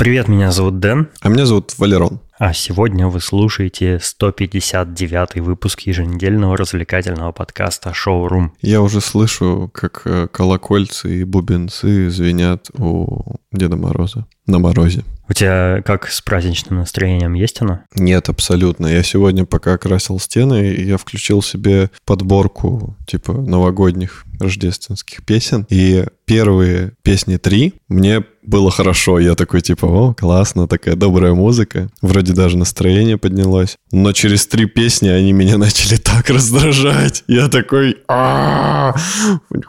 Привет, меня зовут Дэн. А меня зовут Валерон. А сегодня вы слушаете 159 выпуск еженедельного развлекательного подкаста «Шоурум». Я уже слышу, как э, колокольцы и бубенцы звенят у Деда Мороза на морозе. У тебя как с праздничным настроением есть оно? Нет, абсолютно. Я сегодня, пока красил стены, я включил себе подборку типа новогодних рождественских песен. И первые песни три мне было хорошо. Я такой типа, о, классно, такая добрая музыка. Вроде даже настроение поднялось. Но через три песни они меня начали так раздражать. Я такой,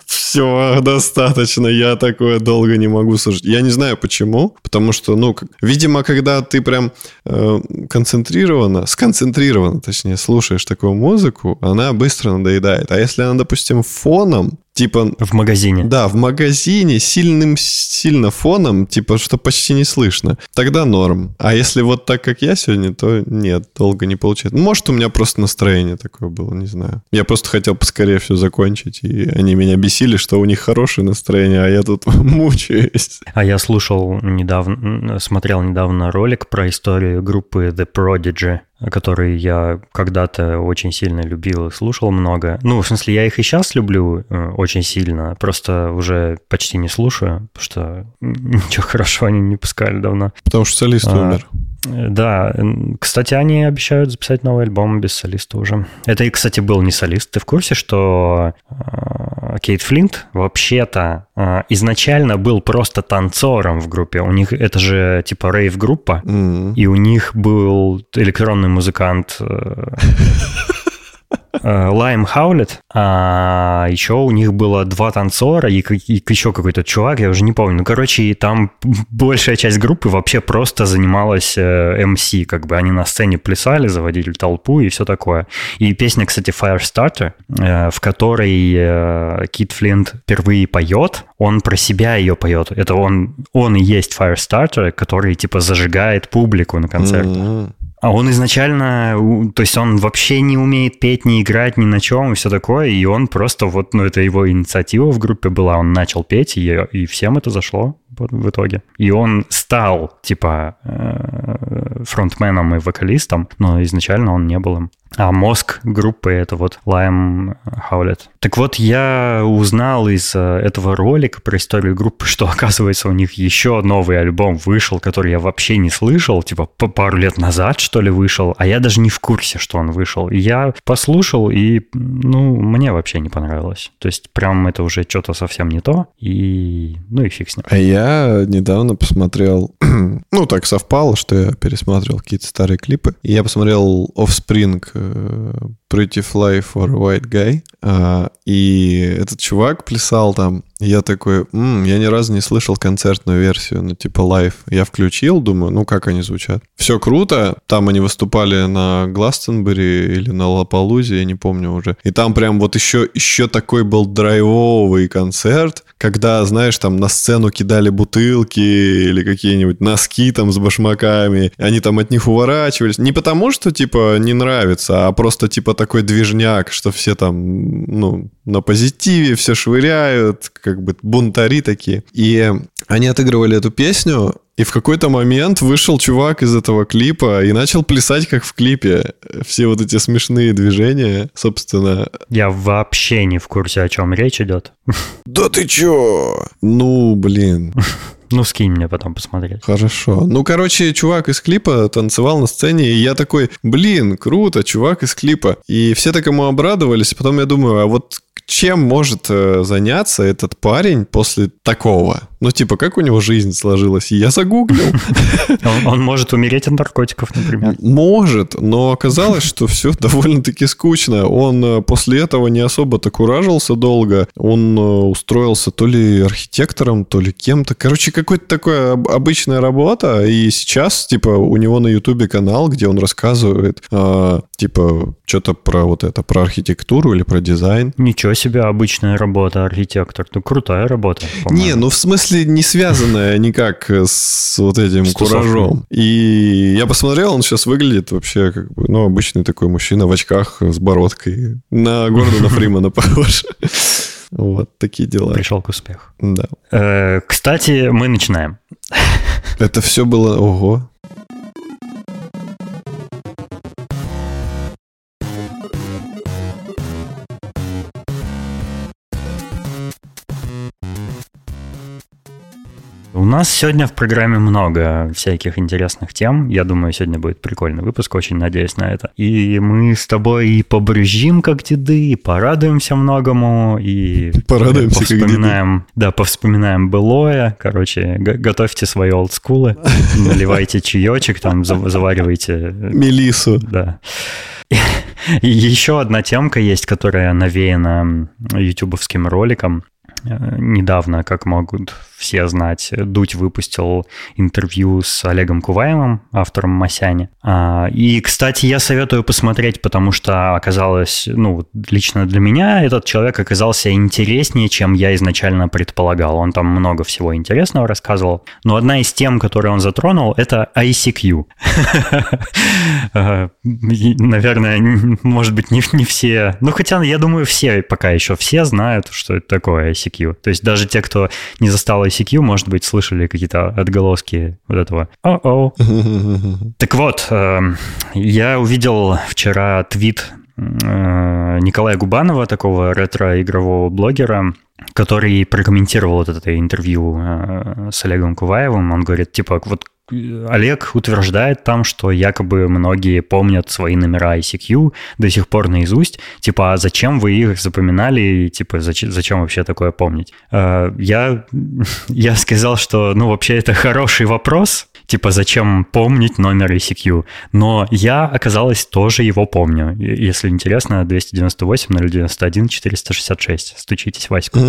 все, достаточно. Я такое долго не могу слушать. Я не знаю почему, потому что, ну, видимо, когда ты прям э, концентрированно, сконцентрированно, точнее, слушаешь такую музыку, она быстро надоедает. А если она, допустим, фоном, Типа... В магазине. Да, в магазине сильным сильно фоном, типа, что почти не слышно. Тогда норм. А если вот так, как я сегодня, то нет, долго не получается. Может, у меня просто настроение такое было, не знаю. Я просто хотел поскорее все закончить, и они меня бесили, что у них хорошее настроение, а я тут мучаюсь. А я слушал недавно, смотрел недавно ролик про историю группы The Prodigy которые я когда-то очень сильно любил и слушал много. Ну, в смысле, я их и сейчас люблю э, очень сильно, просто уже почти не слушаю, потому что ничего хорошего они не пускали давно. Потому что солист а, умер. Да, кстати, они обещают записать новый альбом без солиста уже. Это, кстати, был не солист. Ты в курсе, что э, Кейт Флинт вообще-то э, изначально был просто танцором в группе? У них это же типа рейв-группа, mm-hmm. и у них был электронный музыкант... Э, Лайм Хаулет, а еще у них было два танцора и, и еще какой-то чувак, я уже не помню. Ну, короче, там большая часть группы вообще просто занималась э, MC, как бы они на сцене плясали, заводили толпу и все такое. И песня, кстати, Firestarter, э, в которой э, Кит Флинт впервые поет, он про себя ее поет. Это он, он и есть Firestarter, который типа зажигает публику на концерте. Mm-hmm. А он изначально, то есть он вообще не умеет петь, не играть ни на чем и все такое, и он просто вот, ну это его инициатива в группе была, он начал петь, и, и всем это зашло в итоге. И он стал, типа, э, фронтменом и вокалистом, но изначально он не был им. А мозг группы это вот Лайм Хаулет. Так вот, я узнал из э, этого ролика про историю группы, что, оказывается, у них еще новый альбом вышел, который я вообще не слышал, типа пару лет назад, что ли, вышел, а я даже не в курсе, что он вышел. Я послушал, и, ну, мне вообще не понравилось. То есть прям это уже что-то совсем не то, и, ну и фиг с ним. А я недавно посмотрел, ну, так совпало, что я пересматривал какие-то старые клипы. И я посмотрел Offspring э, Pretty Fly for White Guy. А, и этот чувак плясал там. я такой, М, я ни разу не слышал концертную версию, ну, типа live. Я включил, думаю, ну, как они звучат. Все круто. Там они выступали на Гластенбери или на Лапалузе, я не помню уже. И там прям вот еще, еще такой был драйвовый концерт, когда, знаешь, там на сцену кидали бутылки или какие-нибудь носки там с башмаками. Они там от них уворачивались. Не потому, что, типа, не нравится, а просто, типа, такой движняк, что все там, ну, на позитиве, все швыряют, как бы бунтари такие. И они отыгрывали эту песню, и в какой-то момент вышел чувак из этого клипа и начал плясать, как в клипе. Все вот эти смешные движения, собственно. Я вообще не в курсе, о чем речь идет. Да ты чё? Ну, блин. Ну, скинь мне потом посмотреть. Хорошо. Ну, короче, чувак из клипа танцевал на сцене, и я такой, блин, круто, чувак из клипа. И все так ему обрадовались, потом я думаю, а вот чем может э, заняться этот парень после такого? Ну, типа, как у него жизнь сложилась? Я загуглил. Он, он может умереть от наркотиков, например. Может, но оказалось, что все довольно-таки скучно. Он э, после этого не особо-то куражился долго. Он э, устроился то ли архитектором, то ли кем-то. Короче, какая-то такая обычная работа. И сейчас, типа, у него на Ютубе канал, где он рассказывает, э, типа, что-то про вот это, про архитектуру или про дизайн. Ничего себе обычная работа, архитектор. Ну, крутая работа. Не, ну в смысле не связанная никак с вот этим с куражом. И я посмотрел, он сейчас выглядит вообще как бы, ну, обычный такой мужчина в очках с бородкой. На Гордона Фримана похож. Вот такие дела. Пришел к успеху. Да. Э, кстати, мы начинаем. Это все было... Ого. У нас сегодня в программе много всяких интересных тем. Я думаю, сегодня будет прикольный выпуск, очень надеюсь на это. И мы с тобой и побрюзжим как деды, и порадуемся многому, и Порадуемся повспоминаем, да, повспоминаем былое. Короче, готовьте свои олдскулы, наливайте чаечек, там за- заваривайте Мелису. да. И еще одна темка есть, которая навеяна ютубовским роликом. Э, Недавно, как могут все знать, Дудь выпустил интервью с Олегом Куваевым, автором Масяни. А, И, кстати, я советую посмотреть, потому что оказалось, ну, лично для меня этот человек оказался интереснее, чем я изначально предполагал. Он там много всего интересного рассказывал. Но одна из тем, которые он затронул, это ICQ. Наверное, может быть, не все. Ну, хотя, я думаю, все пока еще все знают, что это такое ICQ. То есть даже те, кто не застал ICQ, может быть, слышали какие-то отголоски вот этого. О-о. Так вот, э, я увидел вчера твит э, Николая Губанова, такого ретро-игрового блогера, который прокомментировал вот это интервью э, с Олегом Куваевым. Он говорит, типа, вот Олег утверждает там, что якобы многие помнят свои номера ICQ до сих пор наизусть. Типа, а зачем вы их запоминали? И, типа, зачем, зачем вообще такое помнить? Э, Я, я сказал, что, ну, вообще это хороший вопрос. Типа, зачем помнить номер ICQ? Но я, оказалось, тоже его помню. Если интересно, 298 091 466. Стучитесь, Ваську.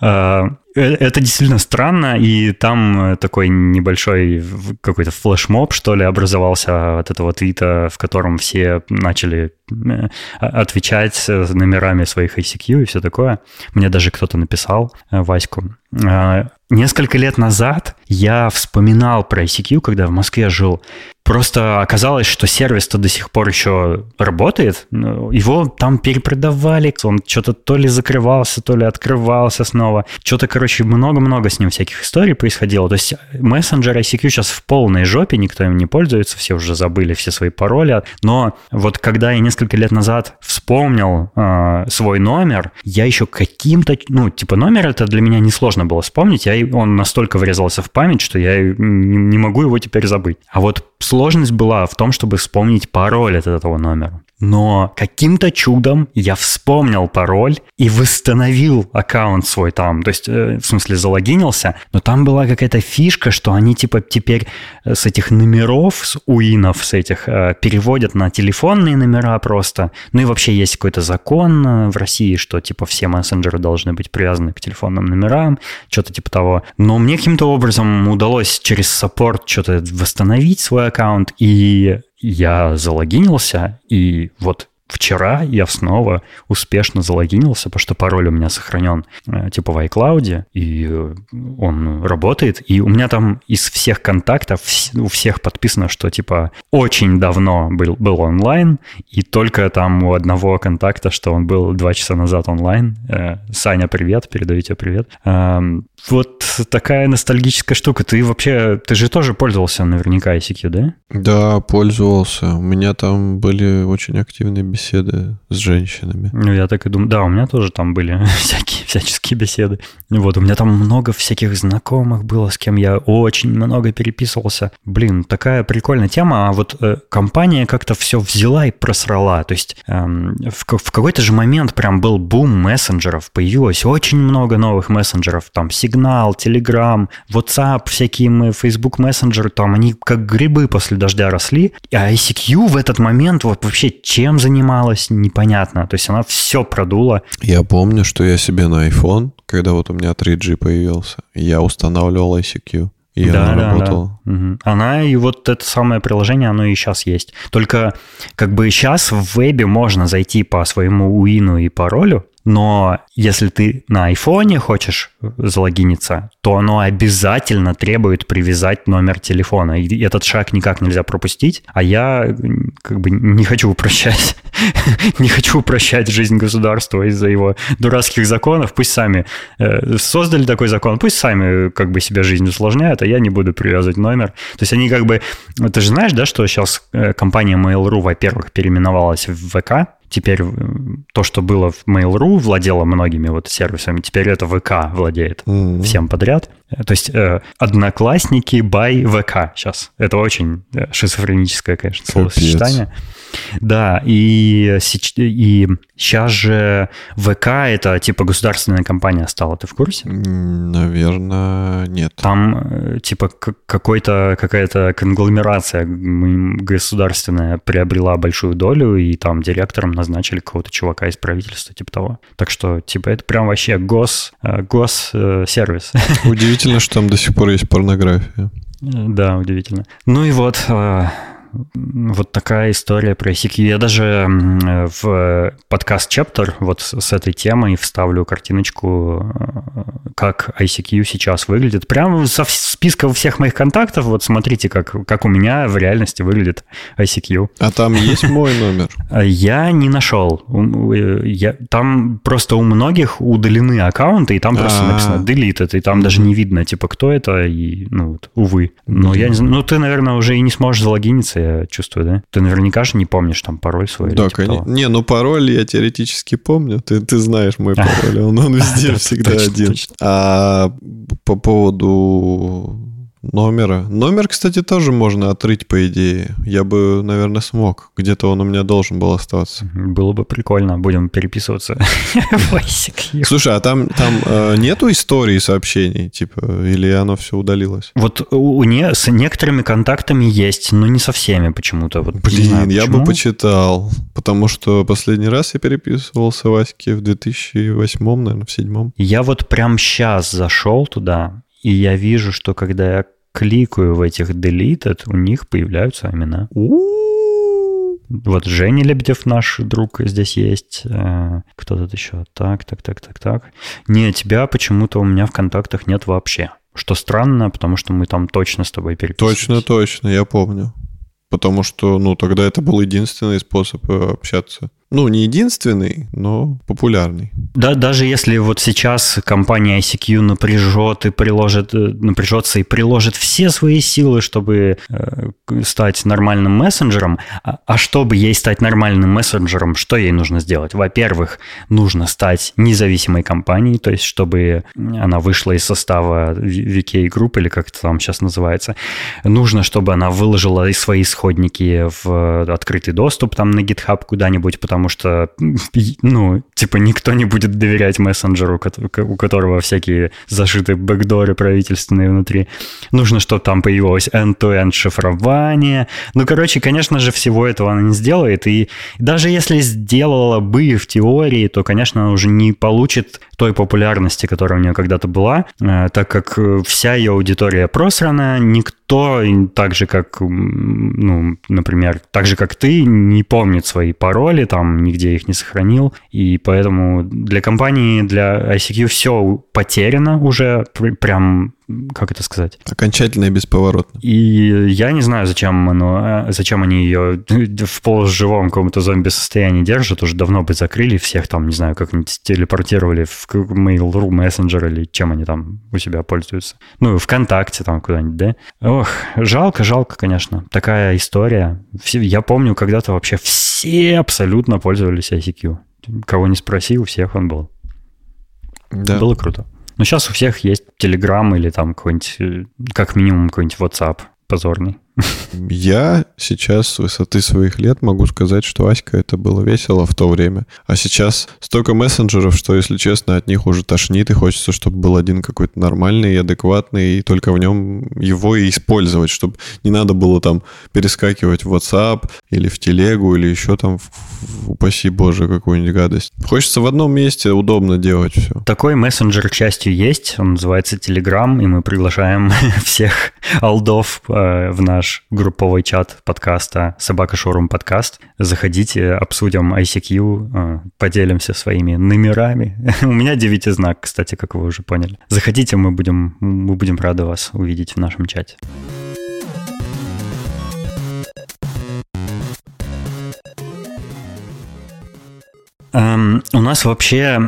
Э, Это действительно странно, и там э, такой небольшой какой-то флешмоб, что ли, образовался от этого твита, в котором все начали э, отвечать номерами своих ICQ и все такое. Мне даже кто-то написал, Ваську. Э, Несколько лет назад я вспоминал про ICQ, когда в Москве жил. Просто оказалось, что сервис-то до сих пор еще работает. Ну, Его там перепродавали. Он что-то то ли закрывался, то ли открывался снова. Что-то, короче, много-много с ним всяких историй происходило. То есть мессенджер ICQ сейчас в полной жопе, никто им не пользуется, все уже забыли все свои пароли. Но вот когда я несколько лет назад вспомнил э, свой номер, я еще каким-то, ну, типа номер это для меня несложно было вспомнить. Я, он настолько врезался в память, что я не, не могу его теперь забыть. А вот сложность была в том, чтобы вспомнить пароль от этого номера. Но каким-то чудом я вспомнил пароль и восстановил аккаунт свой там. То есть, э, в смысле, залогинился. Но там была какая-то фишка, что они типа теперь э, с этих номеров, с уинов, с этих, э, переводят на телефонные номера просто. Ну и вообще есть какой-то закон в России, что типа все мессенджеры должны быть привязаны к телефонным номерам, что-то типа того. Но мне каким-то образом удалось через саппорт что-то восстановить свой аккаунт, и я залогинился, и вот вчера я снова успешно залогинился, потому что пароль у меня сохранен э, типа в iCloud, и он работает. И у меня там из всех контактов у всех подписано, что типа очень давно был, был онлайн, и только там у одного контакта, что он был два часа назад онлайн. Э, Саня, привет, передаю тебе привет. Эм, Вот такая ностальгическая штука. Ты вообще, ты же тоже пользовался наверняка ICQ, да? Да, пользовался. У меня там были очень активные беседы с женщинами. Ну, я так и думаю. Да, у меня тоже там были всякие, всяческие беседы. Вот, у меня там много всяких знакомых было, с кем я очень много переписывался. Блин, такая прикольная тема. А вот э, компания как-то все взяла и просрала. То есть эм, в, в какой-то же момент прям был бум мессенджеров. Появилось очень много новых мессенджеров. Там Сигнал, Телеграм, WhatsApp, всякие мы, Facebook мессенджеры. Там они как грибы после дождя росли. А ICQ в этот момент вот вообще чем занималась, непонятно. То есть она все продула. Я помню, что я себе на iPhone, когда вот у меня 3G появился, я устанавливал ICQ. И Да, она да, работала. да. Мгм. Она и вот это самое приложение, оно и сейчас есть. Только как бы сейчас в вебе можно зайти по своему уину и паролю, Но если ты на айфоне хочешь залогиниться, то оно обязательно требует привязать номер телефона. И этот шаг никак нельзя пропустить. А я как бы не хочу упрощать, не хочу упрощать жизнь государства из-за его дурацких законов. Пусть сами э, создали такой закон, пусть сами как бы себе жизнь усложняют, а я не буду привязывать номер. То есть они как бы... Ты же знаешь, да, что сейчас э, компания Mail.ru, во-первых, переименовалась в ВК, теперь э, то, что было в Mail.ru, владело многими вот сервисами, теперь это ВК владеет mm-hmm. всем подряд. То есть э, одноклассники by ВК сейчас. Это очень э, шизофреническое, конечно, словосочетание. Да, и, и сейчас же ВК это типа государственная компания стала, ты в курсе? Наверное, нет. Там э, типа какой-то, какая-то конгломерация государственная приобрела большую долю, и там директором назначили какого-то чувака из правительства, типа того. Так что, типа, это прям вообще гос, э, гос э. Удивительно, что там до сих пор есть порнография. Да, удивительно. Ну и вот, вот такая история про ICQ. Я даже в подкаст Chapter вот с этой темой вставлю картиночку, э, как ICQ сейчас выглядит. Прямо со списка всех моих контактов, вот смотрите, как, как у меня в реальности выглядит ICQ. А там есть мой номер? Я не нашел. Э, я, там просто у многих удалены аккаунты, и там просто А-а-а. написано deleted, и там даже не видно, типа, кто это, и, ну, вот, увы. Но я не знаю, ну, ты, наверное, уже и не сможешь залогиниться, я чувствую, да? Ты наверняка же не помнишь там пароль свой. Да, типа конечно. Не, ну пароль я теоретически помню. Ты, ты знаешь мой пароль, он, он везде всегда один. А по поводу номера. Номер, кстати, тоже можно отрыть, по идее. Я бы, наверное, смог. Где-то он у меня должен был остаться. Было бы прикольно. Будем переписываться Слушай, а там, там э, нету истории сообщений, типа, или оно все удалилось? Вот у, не, с некоторыми контактами есть, но не со всеми почему-то. Вот, Блин, знаю, я бы почитал, потому что последний раз я переписывался Ваське в 2008, наверное, в 2007. Я вот прям сейчас зашел туда, и я вижу, что когда я кликаю в этих deleted, у них появляются имена. Вот Женя Лебедев, наш друг, здесь есть. Э, кто тут еще? Так, так, так, так, так. Не, тебя почему-то у меня в контактах нет вообще. Что странно, потому что мы там точно с тобой переписывались. Точно, точно, я помню. Потому что, ну, тогда это был единственный способ э, общаться. Ну, не единственный, но популярный. Да, даже если вот сейчас компания ICQ напряжет и приложит, э, напряжется и приложит все свои силы, чтобы э, стать нормальным мессенджером, а, а чтобы ей стать нормальным мессенджером, что ей нужно сделать? Во-первых, нужно стать независимой компанией, то есть чтобы она вышла из состава VK Group или как это там сейчас называется. Нужно, чтобы она выложила свои исходники в открытый доступ там на GitHub куда-нибудь, потому потому что, ну, типа никто не будет доверять мессенджеру, у которого всякие зашитые бэкдоры правительственные внутри. Нужно, чтобы там появилось end-to-end шифрование. Ну, короче, конечно же, всего этого она не сделает. И даже если сделала бы в теории, то, конечно, она уже не получит той популярности, которая у нее когда-то была, э, так как вся ее аудитория просрана, никто, так же, как, ну, например, так же, как ты, не помнит свои пароли, там, нигде их не сохранил, и поэтому для компании, для ICQ все потеряно уже, прям как это сказать? Окончательно и бесповоротно. И я не знаю, зачем, оно, зачем они ее в полуживом каком-то зомби-состоянии держат. Уже давно бы закрыли всех там, не знаю, как-нибудь телепортировали в Mail.ru Messenger или чем они там у себя пользуются. Ну, ВКонтакте там куда-нибудь, да? Ох, жалко, жалко, конечно. Такая история. Я помню, когда-то вообще все абсолютно пользовались ICQ. Кого не спроси, у всех он был. Да. Было круто. Но сейчас у всех есть Telegram или там какой-нибудь, э, как минимум какой-нибудь WhatsApp позорный. Я сейчас с высоты своих лет могу сказать, что Аська это было весело в то время. А сейчас столько мессенджеров, что, если честно, от них уже тошнит, и хочется, чтобы был один какой-то нормальный и адекватный, и только в нем его и использовать, чтобы не надо было там перескакивать в WhatsApp или в телегу, или еще там, в, в, упаси боже, какую-нибудь гадость. Хочется в одном месте удобно делать все. Такой мессенджер, к счастью, есть. Он называется Telegram, и мы приглашаем всех алдов э, в наш наш групповой чат подкаста «Собака Шоурум подкаст». Заходите, обсудим ICQ, э, поделимся своими номерами. У меня девятизнак, кстати, как вы уже поняли. Заходите, мы будем, мы будем рады вас увидеть в нашем чате. У нас вообще,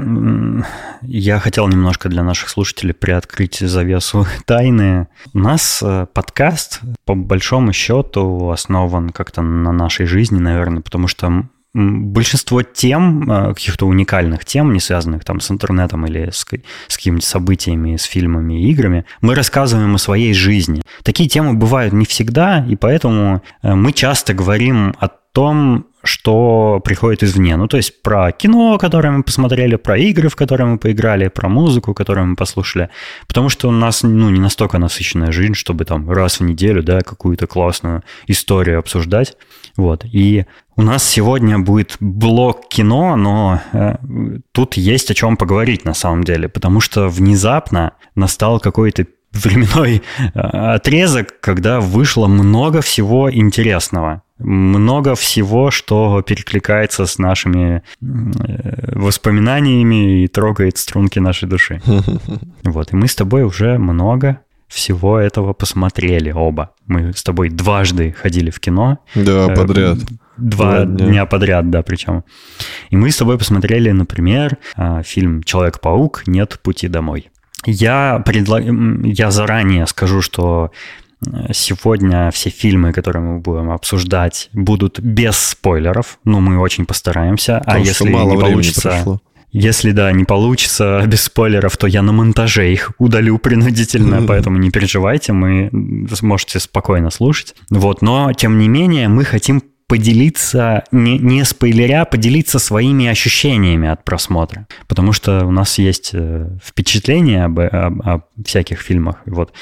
я хотел немножко для наших слушателей приоткрыть завесу тайны. У нас э, подкаст, по большому счету, основан как-то на нашей жизни, наверное, потому что большинство тем, э, каких-то уникальных тем, не связанных там с интернетом или с, с какими-то событиями, с фильмами и играми, мы рассказываем о своей жизни. Такие темы бывают не всегда, и поэтому э, мы часто говорим о том, что приходит извне. Ну, то есть про кино, которое мы посмотрели, про игры, в которые мы поиграли, про музыку, которую мы послушали. Потому что у нас, ну, не настолько насыщенная жизнь, чтобы там раз в неделю, да, какую-то классную историю обсуждать. Вот. И у нас сегодня будет блок кино, но э, тут есть о чем поговорить на самом деле, потому что внезапно настал какой-то временной э, отрезок, когда вышло много всего интересного много всего, что перекликается с нашими э, воспоминаниями и трогает струнки нашей души. Вот, и мы с тобой уже много всего этого посмотрели оба. Мы с тобой дважды ходили в кино. Да, э, подряд. Два, Два дня. дня подряд, да, причем. И мы с тобой посмотрели, например, фильм «Человек-паук. Нет пути домой». Я, предла... я заранее скажу, что Сегодня все фильмы, которые мы будем обсуждать, будут без спойлеров. Ну, мы очень постараемся. А Потому а если не получится... Если, да, не получится без спойлеров, то я на монтаже их удалю принудительно, поэтому не переживайте, мы сможете спокойно слушать. Вот, но, тем не менее, мы хотим поделиться, не, не спойлеря, поделиться своими ощущениями от просмотра. Потому что у нас есть э, впечатление об, об, об всяких фильмах. Вот.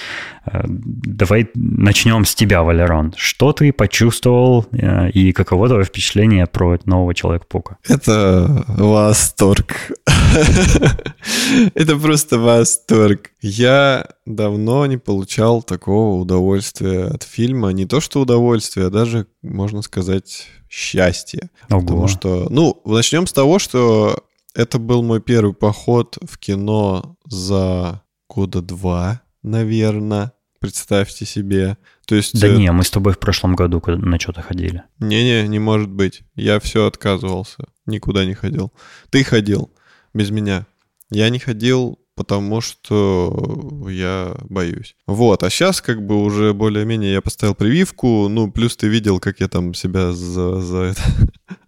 Э, давай начнем с тебя, Валерон. Что ты почувствовал э, и каково твое впечатление про нового Человека-паука? Это восторг. Это просто восторг. Я давно не получал такого удовольствия от фильма. Не то что удовольствие, а даже, можно сказать, счастье. Ого. Потому что, ну, начнем с того, что это был мой первый поход в кино за года два, наверное. Представьте себе. То есть... Да э... не, мы с тобой в прошлом году на что-то ходили. Не-не, не может быть. Я все отказывался. Никуда не ходил. Ты ходил без меня. Я не ходил, потому что я боюсь. Вот, а сейчас как бы уже более-менее я поставил прививку, ну, плюс ты видел, как я там себя за, за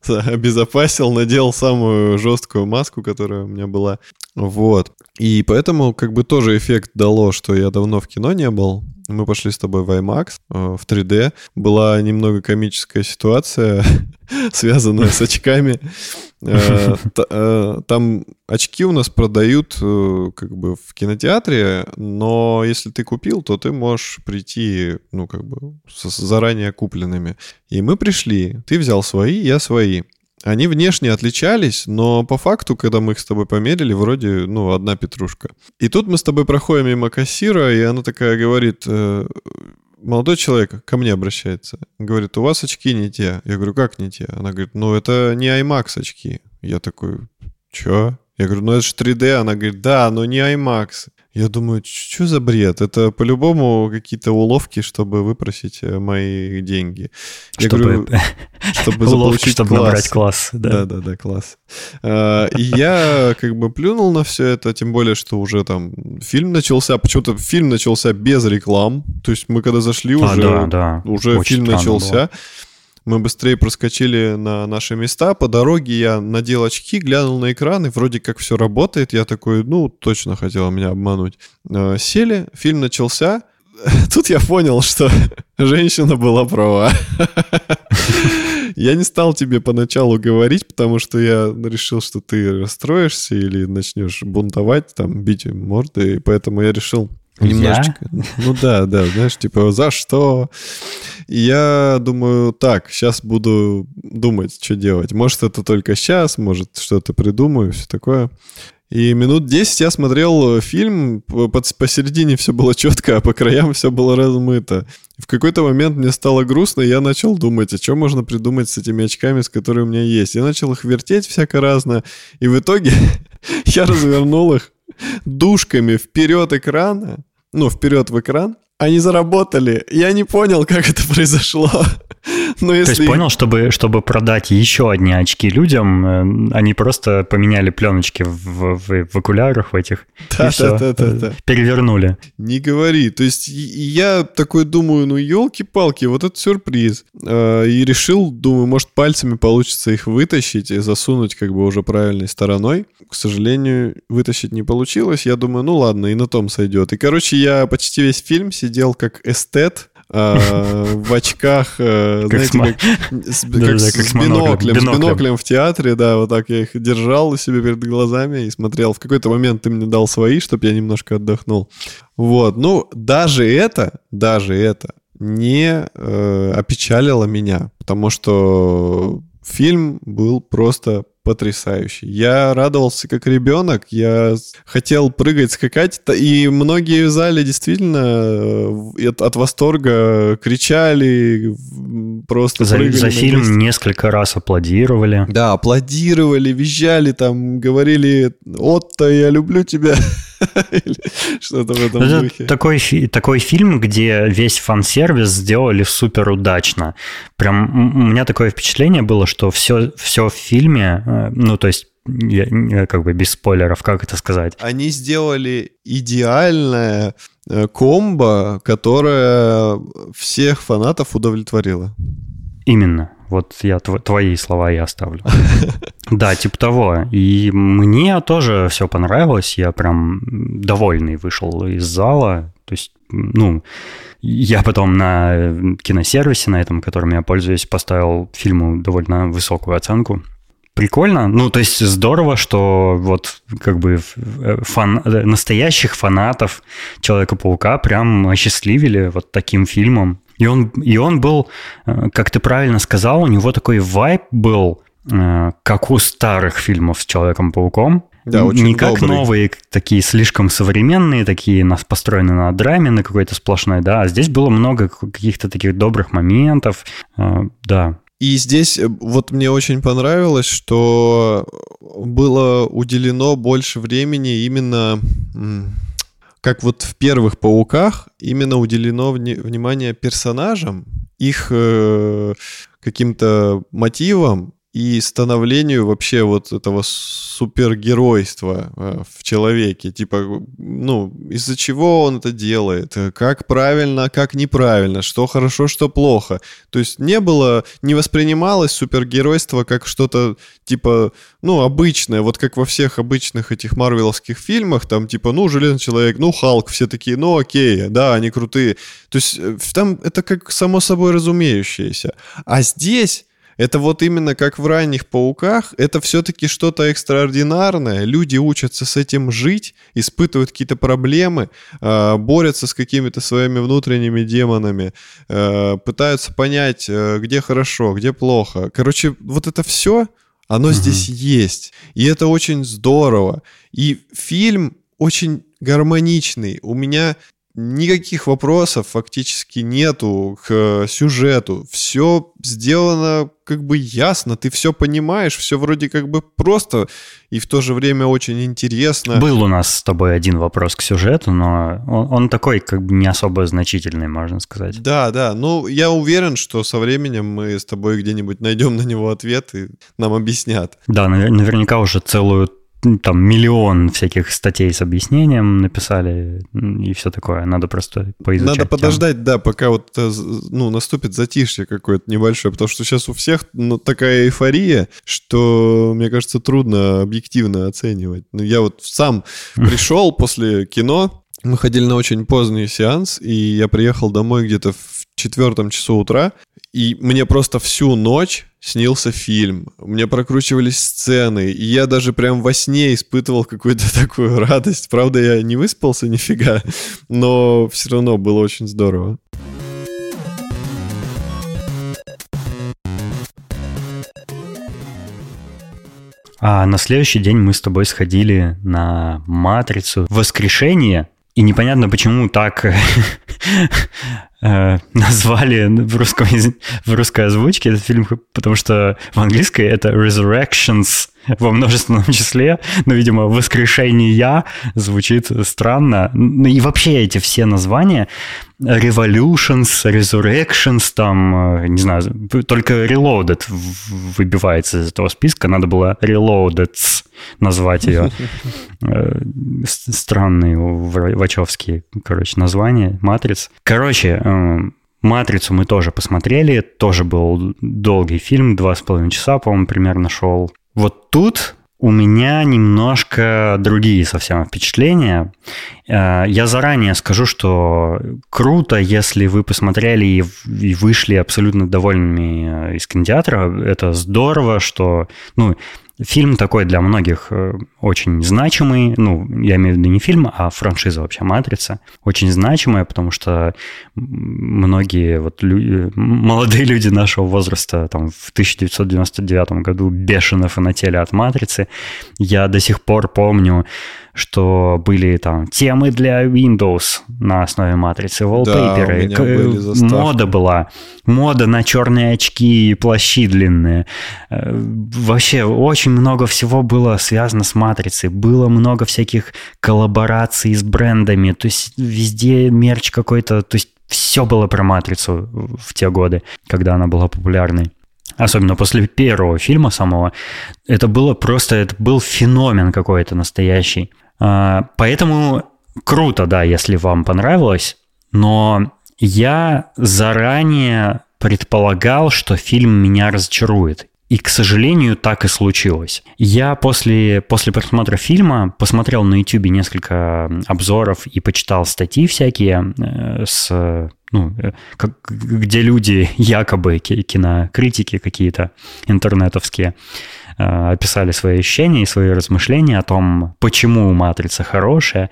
это обезопасил, надел самую жесткую маску, которая у меня была. Вот. И поэтому как бы тоже эффект дало, что я давно в кино не был. Мы пошли с тобой в IMAX э, в 3D. Была немного комическая ситуация, связанная с очками. Э, э, там очки у нас продают как бы в кинотеатре, но если ты купил, то ты можешь прийти, ну, как бы заранее купленными. И мы пришли. Ты взял свои, я свои. Они внешне отличались, но по факту, когда мы их с тобой померили, вроде, ну, одна петрушка. И тут мы с тобой проходим мимо кассира, и она такая говорит, э, молодой человек ко мне обращается, говорит, у вас очки не те. Я говорю, как не те? Она говорит, ну, это не IMAX очки. Я такой, чё? Я говорю, ну это же 3D. Она говорит, да, но не IMAX. Я думаю, что за бред? Это по-любому какие-то уловки, чтобы выпросить э, мои деньги. Я чтобы, говорю, чтобы уловки, чтобы класс. набрать класс. Да, да, да, класс. А, и я как бы плюнул на все это, тем более, что уже там фильм начался. Почему-то фильм начался без реклам. То есть мы когда зашли, а, уже, да, да. уже фильм начался. Было. Мы быстрее проскочили на наши места. По дороге я надел очки, глянул на экран, и вроде как все работает. Я такой, ну, точно хотела меня обмануть. Э, сели, фильм начался. Тут я понял, что женщина была права. Я не стал тебе поначалу говорить, потому что я решил, что ты расстроишься или начнешь бунтовать, там, бить морды, и поэтому я решил Немножечко. Я? Ну да, да, знаешь, типа, за что? И я думаю, так, сейчас буду думать, что делать. Может, это только сейчас, может, что-то придумаю, все такое. И минут 10 я смотрел фильм, посередине все было четко, а по краям все было размыто. В какой-то момент мне стало грустно, и я начал думать, а что можно придумать с этими очками, с которыми у меня есть. Я начал их вертеть всяко разно, и в итоге я развернул их душками вперед экрана, ну, вперед в экран, они заработали. Я не понял, как это произошло. Но если... То есть понял, чтобы, чтобы продать еще одни очки людям, э, они просто поменяли пленочки в, в, в окулярах в этих. Да, и все, да, да, да. Перевернули. Не говори. То есть я такой думаю, ну елки-палки, вот это сюрприз. А, и решил, думаю, может пальцами получится их вытащить и засунуть как бы уже правильной стороной. К сожалению, вытащить не получилось. Я думаю, ну ладно, и на том сойдет. И, короче, я почти весь фильм сидел как эстет, в очках, э, знаете, как с биноклем, с биноклем в театре, да, вот так я их держал у себя перед глазами и смотрел. В какой-то момент ты мне дал свои, чтобы я немножко отдохнул. Вот, ну, даже это, даже это не э, опечалило меня, потому что фильм был просто потрясающий. Я радовался как ребенок, я хотел прыгать, скакать, и многие в зале действительно э, от, от восторга кричали, просто за, за фильм месте. несколько раз аплодировали. Да, аплодировали, визжали, там говорили «Отто, я люблю тебя». что-то в этом Это духе. Такой, такой фильм, где весь фан-сервис сделали супер удачно. Прям у меня такое впечатление было, что все, все в фильме, э, ну, то есть я, как бы без спойлеров, как это сказать? Они сделали идеальное э, комбо, которое всех фанатов удовлетворило. Именно. Вот я твои слова я оставлю. Да, типа того. И мне тоже все понравилось. Я прям довольный вышел из зала. То есть, ну, я потом на киносервисе, на этом, которым я пользуюсь, поставил фильму довольно высокую оценку. Прикольно. Ну, то есть здорово, что вот как бы фан, настоящих фанатов Человека-паука прям осчастливили вот таким фильмом. И он, и он был, э, как ты правильно сказал, у него такой вайб был, э, как у старых фильмов с Человеком-пауком. Да, очень Не как добрый. новые, такие слишком современные, такие нас построены на драме, на какой-то сплошной, да. А здесь было много каких-то таких добрых моментов, э, да. И здесь вот мне очень понравилось, что было уделено больше времени именно как вот в первых пауках именно уделено вни- внимание персонажам, их э, каким-то мотивам и становлению вообще вот этого супергеройства э, в человеке. Типа, ну, из-за чего он это делает, как правильно, как неправильно, что хорошо, что плохо. То есть не было, не воспринималось супергеройство как что-то типа, ну, обычное, вот как во всех обычных этих марвеловских фильмах, там типа, ну, Железный Человек, ну, Халк, все такие, ну, окей, да, они крутые. То есть э, там это как само собой разумеющееся. А здесь это вот именно как в ранних пауках, это все-таки что-то экстраординарное. Люди учатся с этим жить, испытывают какие-то проблемы, а, борются с какими-то своими внутренними демонами, а, пытаются понять, э, где хорошо, где плохо. Короче, вот это все, оно угу. здесь есть. И это очень здорово. И фильм очень гармоничный. У меня никаких вопросов фактически нету к сюжету. Все сделано как бы ясно, ты все понимаешь, все вроде как бы просто и в то же время очень интересно. Был у нас с тобой один вопрос к сюжету, но он, он такой как бы не особо значительный, можно сказать. Да, да, ну я уверен, что со временем мы с тобой где-нибудь найдем на него ответ и нам объяснят. Да, наверняка уже целую там миллион всяких статей с объяснением написали и все такое. Надо просто поизучать. Надо подождать, тему. да, пока вот э, ну, наступит затишье какое-то небольшое, потому что сейчас у всех ну, такая эйфория, что, мне кажется, трудно объективно оценивать. Ну, я вот сам пришел после кино, мы ходили на очень поздний сеанс, и я приехал домой где-то в четвертом часу утра, и мне просто всю ночь снился фильм, мне прокручивались сцены, и я даже прям во сне испытывал какую-то такую радость. Правда, я не выспался нифига, но все равно было очень здорово. А на следующий день мы с тобой сходили на «Матрицу. Воскрешение». И непонятно, почему так назвали в, русском, в русской озвучке этот фильм, потому что в английской это Resurrections во множественном числе, но, видимо, «Воскрешение» звучит странно. Ну и вообще эти все названия Revolutions, Resurrections, там, э, не знаю, только Reloaded выбивается из этого списка, надо было Reloaded назвать ее. Э, странные вачовские, короче, названия, матриц. Короче, э, «Матрицу» мы тоже посмотрели, тоже был долгий фильм, два с половиной часа, по-моему, примерно шел. Вот тут у меня немножко другие совсем впечатления. Э, я заранее скажу, что круто, если вы посмотрели и вышли абсолютно довольными э, из кинотеатра. Это здорово, что... Ну, Фильм такой для многих э, очень значимый, ну, я имею в виду не фильм, а франшиза вообще «Матрица». Очень значимая, потому что многие вот лю- молодые люди нашего возраста там в 1999 году бешено фанатели от «Матрицы». Я до сих пор помню что были там темы для Windows на основе матрицы, wallpaper, да, мода была, мода на черные очки и плащи длинные. Э, вообще очень много всего было связано с матрицей, было много всяких коллабораций с брендами, то есть везде мерч какой-то, то есть все было про матрицу в те годы, когда она была популярной. Особенно после первого фильма самого, это было просто, это был феномен какой-то настоящий. А, поэтому круто, да, если вам понравилось, но я заранее предполагал, что фильм меня разочарует. И, к сожалению, так и случилось. Я после, после просмотра фильма посмотрел на YouTube несколько обзоров и почитал статьи всякие э, с ну, э, как, где люди якобы кинокритики какие-то интернетовские описали свои ощущения и свои размышления о том, почему «Матрица» хорошая,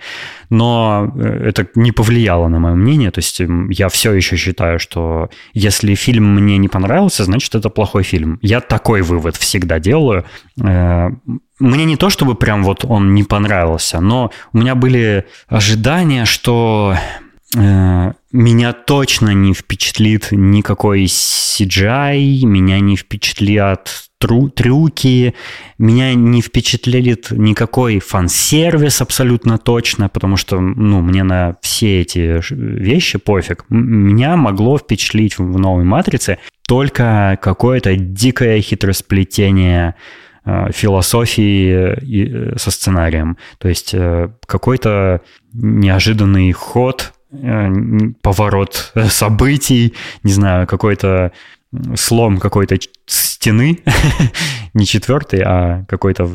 но э, это не повлияло на мое мнение, то есть я все еще считаю, что если фильм мне не понравился, значит, это плохой фильм. Я такой вывод всегда делаю. Э, мне не то, чтобы прям вот он не понравился, но у меня были ожидания, что меня точно не впечатлит никакой CGI, меня не впечатлят тру трюки, меня не впечатлит никакой фан-сервис абсолютно точно, потому что, ну, мне на все эти вещи пофиг. Меня могло впечатлить в новой «Матрице» только какое-то дикое хитросплетение э, философии э, со сценарием. То есть э, какой-то неожиданный ход поворот событий, не знаю, какой-то слом какой-то стены, не четвертый, а какой-то...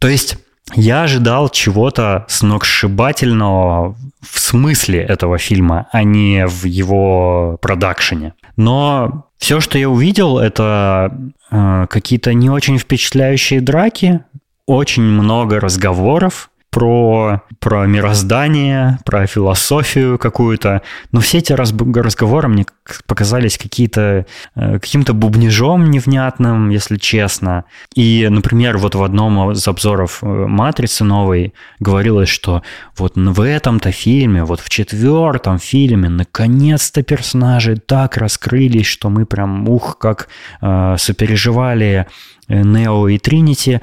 То есть я ожидал чего-то сногсшибательного в смысле этого фильма, а не в его продакшене. Но все, что я увидел, это э, какие-то не очень впечатляющие драки, очень много разговоров, про, про мироздание, про философию какую-то. Но все эти разговоры мне показались какие-то, э, каким-то бубнижом невнятным, если честно. И, например, вот в одном из обзоров э, «Матрицы» новой говорилось, что вот в этом-то фильме, вот в четвертом фильме, наконец-то персонажи так раскрылись, что мы прям, ух, как э, сопереживали э, Нео и Тринити.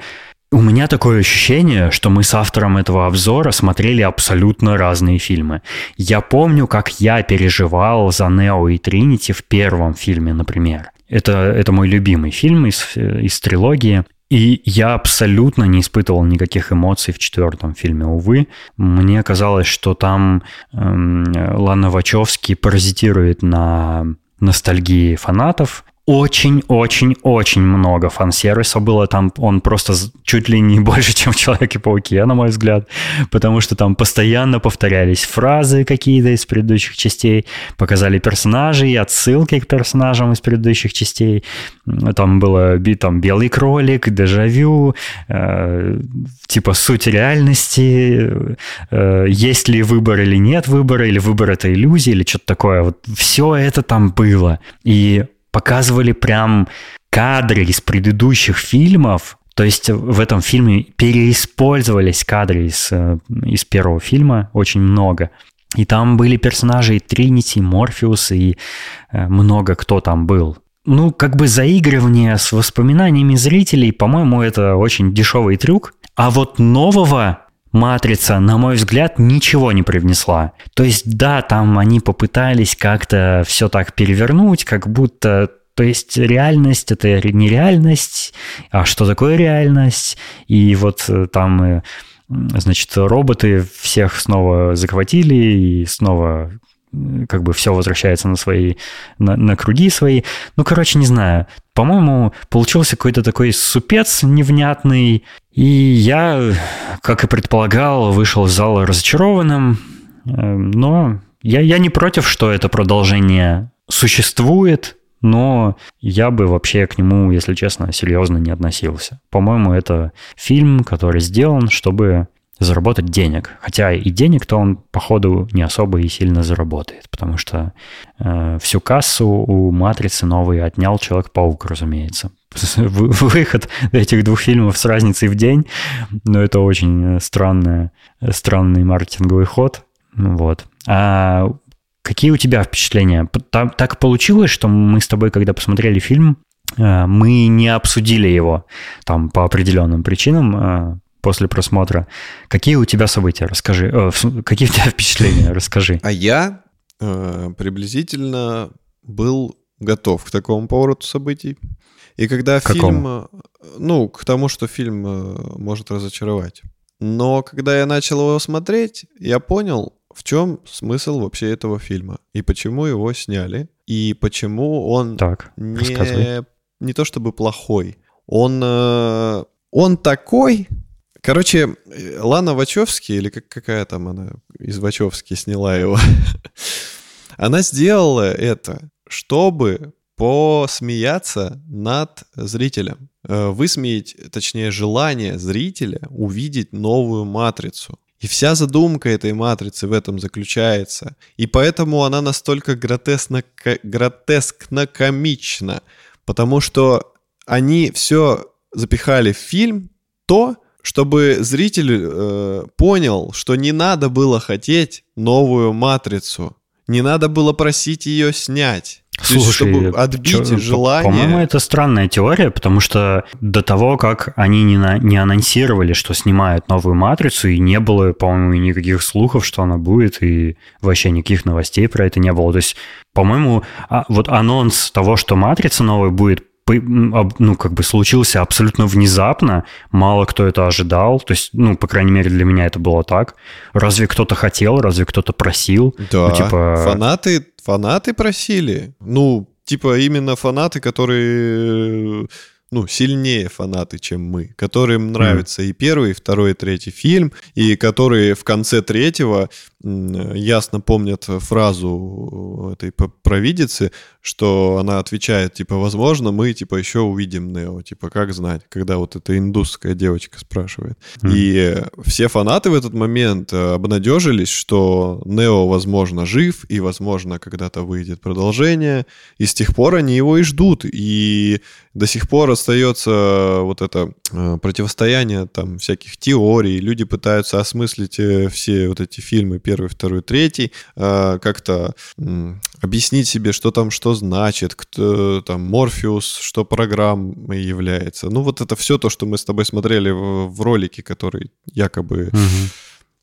У меня такое ощущение, что мы с автором этого обзора смотрели абсолютно разные фильмы. Я помню, как я переживал за Нео и Тринити в первом фильме, например. Это, это мой любимый фильм из, из трилогии. И я абсолютно не испытывал никаких эмоций в четвертом фильме, увы. Мне казалось, что там эм, Лана Вачовски паразитирует на ностальгии фанатов, очень-очень-очень много фан-сервиса было. Там он просто чуть ли не больше, чем в Человеке-пауке, на мой взгляд. Потому что там постоянно повторялись фразы какие-то из предыдущих частей, показали персонажей, отсылки к персонажам из предыдущих частей. Там было там белый кролик, дежавю, э, типа суть реальности, э, есть ли выбор или нет выбора, или выбор это иллюзия, или что-то такое. Вот все это там было. И показывали прям кадры из предыдущих фильмов, То есть в этом фильме переиспользовались кадры из, э, из первого фильма очень много. И там были персонажи и Тринити, Морфеус, и э, много кто там был. Ну, как бы заигрывание с воспоминаниями зрителей, по-моему, это очень дешевый трюк. А вот нового Матрица, на мой взгляд, ничего не привнесла. То есть, да, там они попытались как-то все так перевернуть, как будто то есть реальность это не реальность, а что такое реальность? И вот э, там, э, значит, роботы всех снова захватили и снова как бы все возвращается на свои, на, на круги свои. Ну, короче, не знаю. По-моему, получился какой-то такой супец невнятный. И я, как и предполагал, вышел из зала разочарованным. Эм, но я, я не против, что это продолжение существует, но я бы вообще к нему, если честно, серьезно не относился. По-моему, это фильм, который сделан, чтобы заработать денег. Хотя и денег-то он, походу, не особо и сильно заработает, потому что э, всю кассу у «Матрицы» новой отнял Человек-паук, разумеется. Выход этих двух фильмов с разницей в день, но это очень странный, странный маркетинговый ход. Вот. А какие у тебя впечатления? Так, так получилось, что мы с тобой, когда посмотрели фильм, э, мы не обсудили его там по определенным причинам, э, после просмотра. Какие у тебя события? Расскажи. Э, какие у тебя впечатления? Расскажи. А я э, приблизительно был готов к такому повороту событий. И когда фильм... Э, ну, к тому, что фильм э, может разочаровать. Но когда я начал его смотреть, я понял, в чем смысл вообще этого фильма. И почему его сняли. И почему он так, не, не то чтобы плохой. Он, э, он такой, Короче, Лана Вачовски, или как, какая там она из Вачовски сняла его, она сделала это, чтобы посмеяться над зрителем. Э, высмеять, точнее, желание зрителя увидеть новую матрицу. И вся задумка этой матрицы в этом заключается. И поэтому она настолько гротескно, гротескно комична. Потому что они все запихали в фильм то, чтобы зритель э, понял, что не надо было хотеть новую матрицу, не надо было просить ее снять. Слушай, есть, чтобы отбить чё, желание. По-моему, это странная теория, потому что до того, как они не, на, не анонсировали, что снимают новую матрицу, и не было, по-моему, никаких слухов, что она будет, и вообще никаких новостей про это не было. То есть, по-моему, а, вот анонс того, что матрица новая будет, ну, как бы случился абсолютно внезапно, мало кто это ожидал, то есть, ну, по крайней мере, для меня это было так. Разве кто-то хотел, разве кто-то просил? Да, ну, типа... фанаты, фанаты просили. Ну, типа именно фанаты, которые ну, сильнее фанаты, чем мы, которым нравится mm. и первый, и второй, и третий фильм, и которые в конце третьего ясно помнят фразу этой провидицы, что она отвечает, типа, возможно, мы, типа, еще увидим Нео, типа, как знать, когда вот эта индусская девочка спрашивает. Mm. И все фанаты в этот момент э, обнадежились, что Нео, возможно, жив, и, возможно, когда-то выйдет продолжение, и с тех пор они его и ждут, и до сих пор остается вот это э, противостояние там всяких теорий, люди пытаются осмыслить э, все вот эти фильмы первый, второй, третий, э, как-то объяснить себе, что там что значит, кто там Морфеус, что программой является. Ну вот это все то, что мы с тобой смотрели в, в ролике, который якобы угу.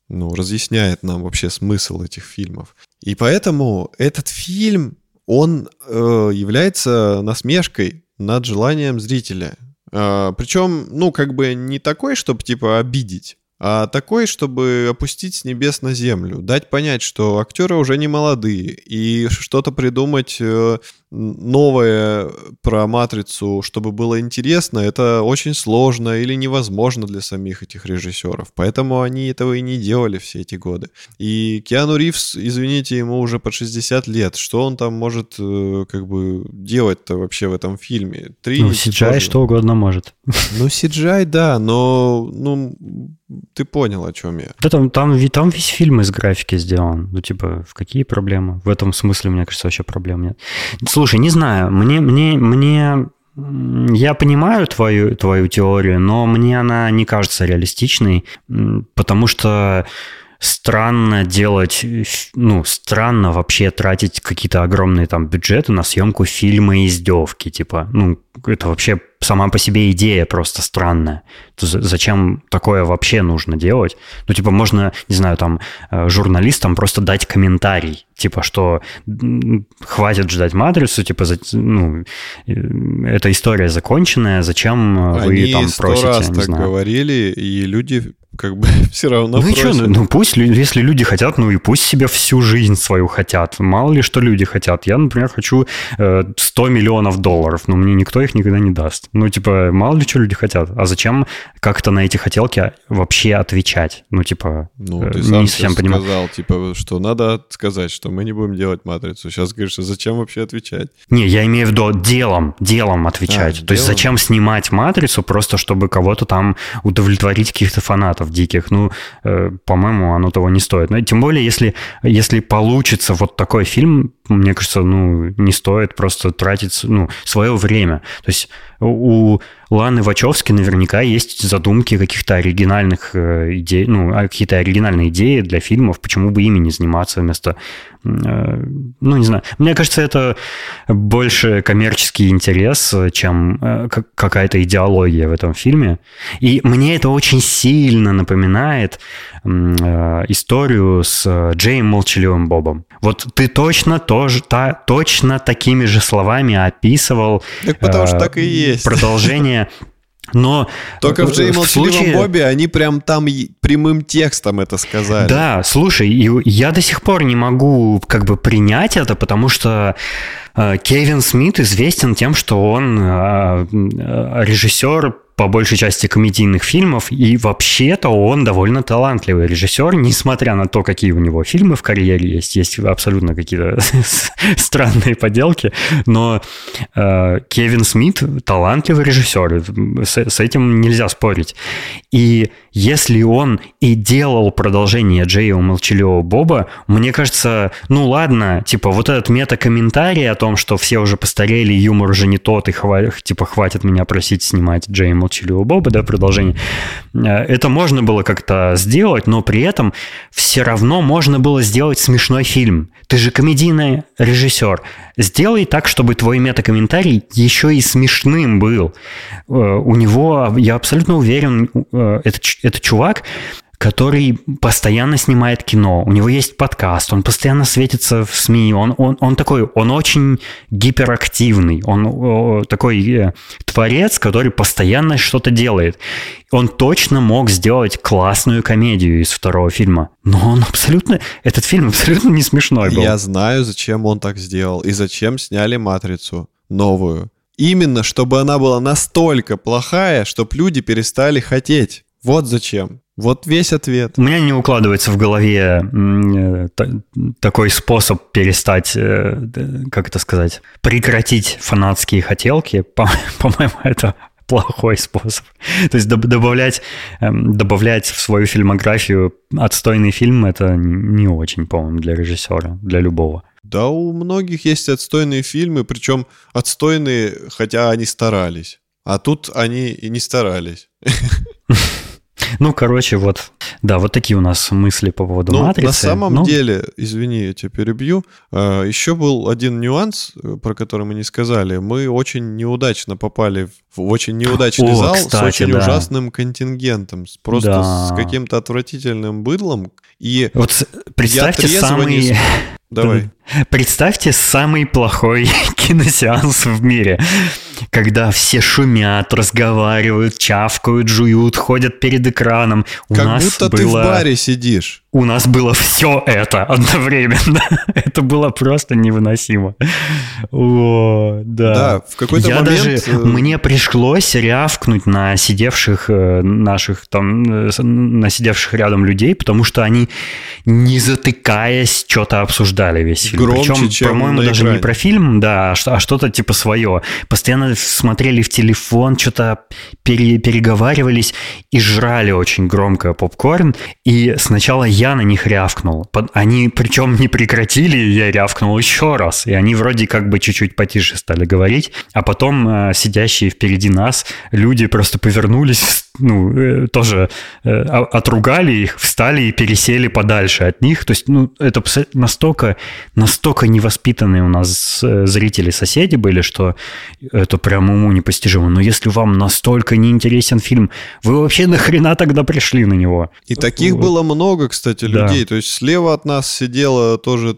ну, разъясняет нам вообще смысл этих фильмов. И поэтому этот фильм, он э, является насмешкой над желанием зрителя. Э, причем, ну, как бы не такой, чтобы типа обидеть, а такой, чтобы опустить с небес на землю, дать понять, что актеры уже не молодые, и что-то придумать э, новое про матрицу, чтобы было интересно, это очень сложно или невозможно для самих этих режиссеров. Поэтому они этого и не делали все эти годы. И Киану Ривз, извините, ему уже под 60 лет. Что он там может э, как бы делать-то вообще в этом фильме? Три ну, CGI тоже... что угодно может. Ну, CGI, да, но ну, ты понял, о чем я. Да там, там, там весь фильм из графики сделан. Ну, типа, в какие проблемы? В этом смысле, мне кажется, вообще проблем нет. Слушай, не знаю, мне, мне, мне Я понимаю твою, твою теорию, но мне она не кажется реалистичной, потому что странно делать, ну, странно вообще тратить какие-то огромные там бюджеты на съемку фильма издевки, типа, ну, это вообще сама по себе идея просто странная. Зачем такое вообще нужно делать? Ну, типа, можно, не знаю, там, э, журналистам просто дать комментарий, типа, что хватит ждать матрицу, типа, ну, э, эта история законченная, зачем Они вы там просите? Они сто раз так знаю. говорили, и люди как бы все равно Ну просят. что, ну пусть, если люди хотят, ну и пусть себе всю жизнь свою хотят. Мало ли что люди хотят. Я, например, хочу э, 100 миллионов долларов, но мне никто их никогда не даст. Ну, типа, мало ли что люди хотят. А зачем как-то на эти хотелки вообще отвечать? Ну, типа, Ну, э, ты не сам совсем понимаю. сказал, типа, что надо сказать, что мы не будем делать матрицу. Сейчас говоришь, а зачем вообще отвечать? Не, я имею в виду делом, делом отвечать. А, То есть делом? зачем снимать матрицу просто, чтобы кого-то там удовлетворить каких-то фанатов диких? Ну, э, по-моему, оно того не стоит. Но, тем более, если, если получится вот такой фильм, мне кажется, ну, не стоит просто тратить ну, свое время. То есть у Ланы Вачовски наверняка есть задумки каких-то оригинальных э, идей, ну, а какие-то оригинальные идеи для фильмов, почему бы ими не заниматься вместо, э, ну, не знаю. Мне кажется, это больше коммерческий интерес, чем э, как- какая-то идеология в этом фильме. И мне это очень сильно напоминает историю с Джейм Молчаливым Бобом. Вот ты точно тоже, та, точно такими же словами описывал Так потому что так и есть. Продолжение. Но Только в Джей Молчаливом случае- Бобе они прям там прямым текстом это сказали. Да, слушай, я до сих пор не могу как бы принять это, потому что э, Кевин Смит известен тем, что он э, э, режиссер по большей части комедийных фильмов, и вообще-то он довольно талантливый режиссер, несмотря на то, какие у него фильмы в карьере есть, есть абсолютно какие-то странные поделки, но э, Кевин Смит талантливый режиссер, с, с этим нельзя спорить. И если он и делал продолжение Джея у молчаливого Боба, мне кажется, ну ладно, типа вот этот мета-комментарий о том, что все уже постарели, юмор уже не тот, и хва- типа хватит меня просить снимать Джея молчаливого Боба, да, продолжение. Э, Это можно было как-то сделать, но при этом все равно можно было сделать смешной фильм. Ты же комедийный режиссер. Сделай так, чтобы твой метакомментарий еще и смешным был. Э, У него, я абсолютно уверен, э, это, ч- это чувак, который постоянно снимает кино. У него есть подкаст, он постоянно светится в СМИ. Он, он, он такой, он очень гиперактивный. Он о, такой э, творец, который постоянно что-то делает. Он точно мог сделать классную комедию из второго фильма. Но он абсолютно... Этот фильм абсолютно не смешной был. Я знаю, зачем он так сделал и зачем сняли «Матрицу» новую. Именно, чтобы она была настолько плохая, чтобы люди перестали хотеть. Вот зачем. Вот весь ответ. У меня не укладывается в голове э, та- такой способ перестать, э, как это сказать, прекратить фанатские хотелки. По- По-моему, это плохой способ. То есть доб- добавлять, эм, добавлять в свою фильмографию отстойный фильм это не очень, по-моему, для режиссера, для любого. Да, у многих есть отстойные фильмы, причем отстойные, хотя они старались. А тут они и не старались. Ну, короче, вот, да, вот такие у нас мысли по поводу Ну, матрицы. на самом Ну, деле, извини, я тебя перебью, а, еще был один нюанс, э, про который мы не сказали. Мы очень неудачно попали в очень неудачный О, зал с кстати, очень да. ужасным контингентом, с- просто Да. с каким-то отвратительным быдлом. И Вот с- представьте самый... не давай. Представьте самый плохой киносеанс в мире, когда все шумят, разговаривают, чавкают, жуют, ходят перед экраном. У Как нас будто ты в было- баре сидишь. У нас было все это одновременно. Это было просто невыносимо. О, да. Да, в какой-то момент... даже, э, мне пришлось рявкнуть на сидевших э, наших там, э, на сидевших рядом людей, потому что они, не затыкаясь, что-то обсуждали весь фильм. Громче, Причем, чем по-моему, даже не экране. про фильм, да, а а что-то типа свое. Постоянно смотрели в телефон, что-то пере- переговаривались и жрали очень громко попкорн. И сначала я на них рявкнул. Они причем не прекратили, я рявкнул еще раз. И они вроде как бы чуть-чуть потише стали говорить, а потом э, сидящие впереди нас люди просто повернулись, ну, э, тоже э, отругали их, встали и пересели подальше от них. То есть, ну, это настолько, настолько невоспитанные у нас э, зрители-соседи были, что это прям уму непостижимо. Но если вам настолько неинтересен фильм, вы вообще нахрена тогда пришли на него? И таких вот. было много, кстати, людей. Да. То есть слева от нас сидело тоже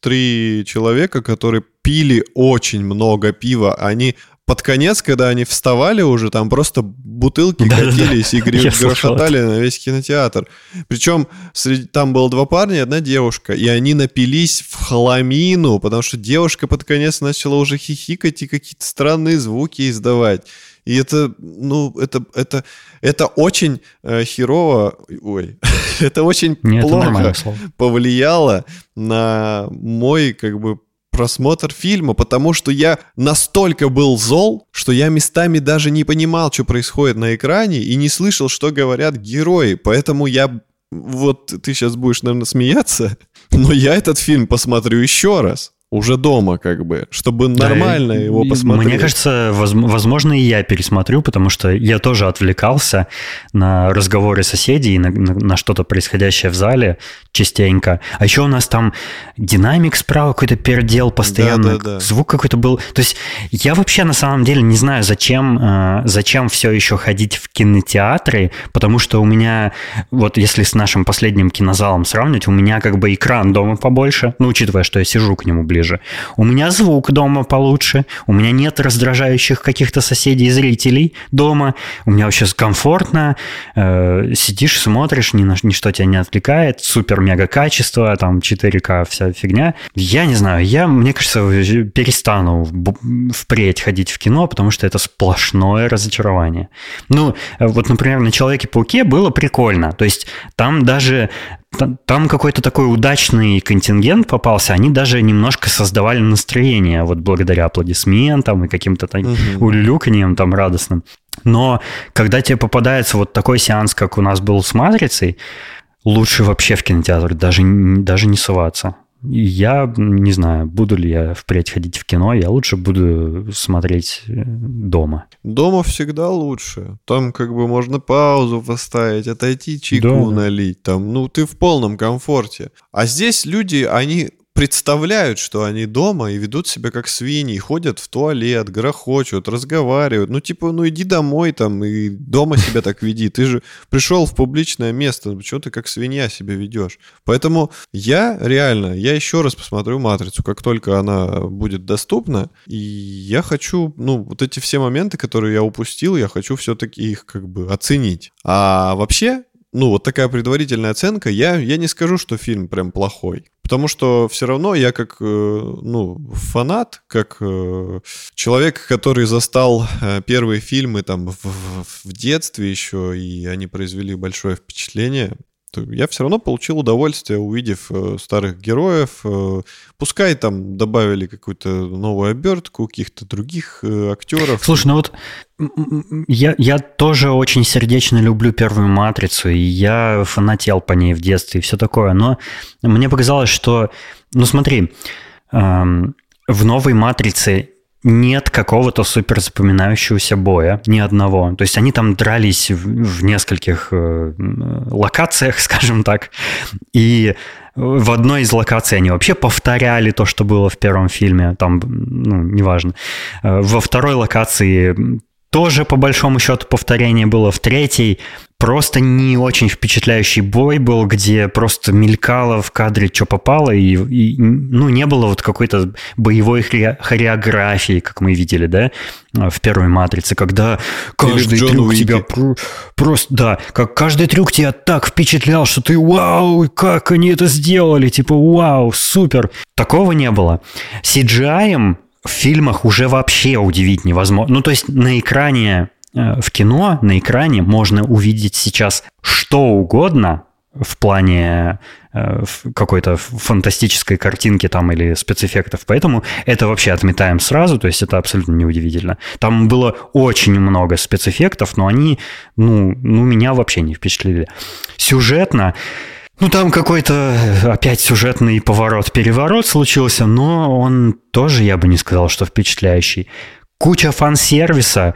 три человека, которые пили очень много пива. Они под конец, когда они вставали уже, там просто бутылки да, катились да, да. и грохотали на весь кинотеатр. Причем среди, там было два парня и одна девушка, и они напились в хламину, потому что девушка под конец начала уже хихикать и какие-то странные звуки издавать. И это, ну, это, это, это очень э, херово, ой, это очень Нет, плохо это повлияло на мой, как бы, просмотр фильма, потому что я настолько был зол, что я местами даже не понимал, что происходит на экране и не слышал, что говорят герои. Поэтому я... Вот ты сейчас будешь, наверное, смеяться, но я этот фильм посмотрю еще раз уже дома, как бы, чтобы нормально да, его посмотреть. Мне кажется, возможно, и я пересмотрю, потому что я тоже отвлекался на разговоры соседей, на, на, на что-то происходящее в зале частенько. А еще у нас там динамик справа какой-то пердел постоянно, да, да, да. звук какой-то был. То есть я вообще на самом деле не знаю, зачем, э, зачем все еще ходить в кинотеатры, потому что у меня, вот если с нашим последним кинозалом сравнивать, у меня как бы экран дома побольше, ну, учитывая, что я сижу к нему ближе, ближе. У меня звук дома получше, у меня нет раздражающих каких-то соседей и зрителей дома, у меня вообще комфортно, э, сидишь, смотришь, ни на ничто тебя не отвлекает, супер-мега качество, там 4К, вся фигня. Я не знаю, я, мне кажется, перестану впредь ходить в кино, потому что это сплошное разочарование. Ну, вот, например, на Человеке-пауке было прикольно, то есть там даже там какой-то такой удачный контингент попался, они даже немножко создавали настроение, вот благодаря аплодисментам и каким-то там угу. улюлюканьям там радостным. Но когда тебе попадается вот такой сеанс, как у нас был с «Матрицей», лучше вообще в кинотеатр даже, даже не соваться. Я не знаю, буду ли я впредь ходить в кино, я лучше буду смотреть э, дома. Дома всегда лучше. Там как бы можно паузу поставить, отойти чайку да. налить. Там, ну, ты в полном комфорте. А здесь люди, они представляют, что они дома и ведут себя как свиньи, ходят в туалет, грохочут, разговаривают. Ну, типа, ну иди домой там и дома себя так веди. Ты же пришел в публичное место, почему ты как свинья себя ведешь? Поэтому я реально, я еще раз посмотрю «Матрицу», как только она будет доступна, и я хочу, ну, вот эти все моменты, которые я упустил, я хочу все-таки их как бы оценить. А вообще, ну, вот такая предварительная оценка, я, я не скажу, что фильм прям плохой. Потому что все равно я как, э, ну, фанат, как э, человек, который застал э, первые фильмы там в, в детстве еще, и они произвели большое впечатление, я все равно получил удовольствие, увидев э, старых героев. Э, пускай там добавили какую-то новую обертку, каких-то других э, актеров. Слушай, ну вот я, я тоже очень сердечно люблю первую матрицу, и я фанател по ней в детстве и все такое. Но мне показалось, что, ну смотри, эм, в новой матрице нет какого-то супер запоминающегося боя, ни одного. То есть они там дрались в, в нескольких э, локациях, скажем так, и в одной из локаций они вообще повторяли то, что было в первом фильме, там, ну, неважно. Э, во второй локации тоже, по большому счету, повторение было. В третьей просто не очень впечатляющий бой был, где просто мелькало в кадре, что попало, и, и ну, не было вот какой-то боевой хореографии, как мы видели, да, в первой «Матрице», когда каждый трюк Уики. тебя про, просто, да, как каждый трюк тебя так впечатлял, что ты вау, как они это сделали, типа вау, супер. Такого не было. CGI в фильмах уже вообще удивить невозможно. Ну, то есть на экране, в кино, на экране можно увидеть сейчас что угодно в плане э, какой-то фантастической картинки там или спецэффектов. Поэтому это вообще отметаем сразу, то есть это абсолютно неудивительно. Там было очень много спецэффектов, но они, ну, ну меня вообще не впечатлили. Сюжетно Ну, там какой-то опять сюжетный поворот-переворот случился, но он тоже, я бы не сказал, что впечатляющий. Куча фан-сервиса,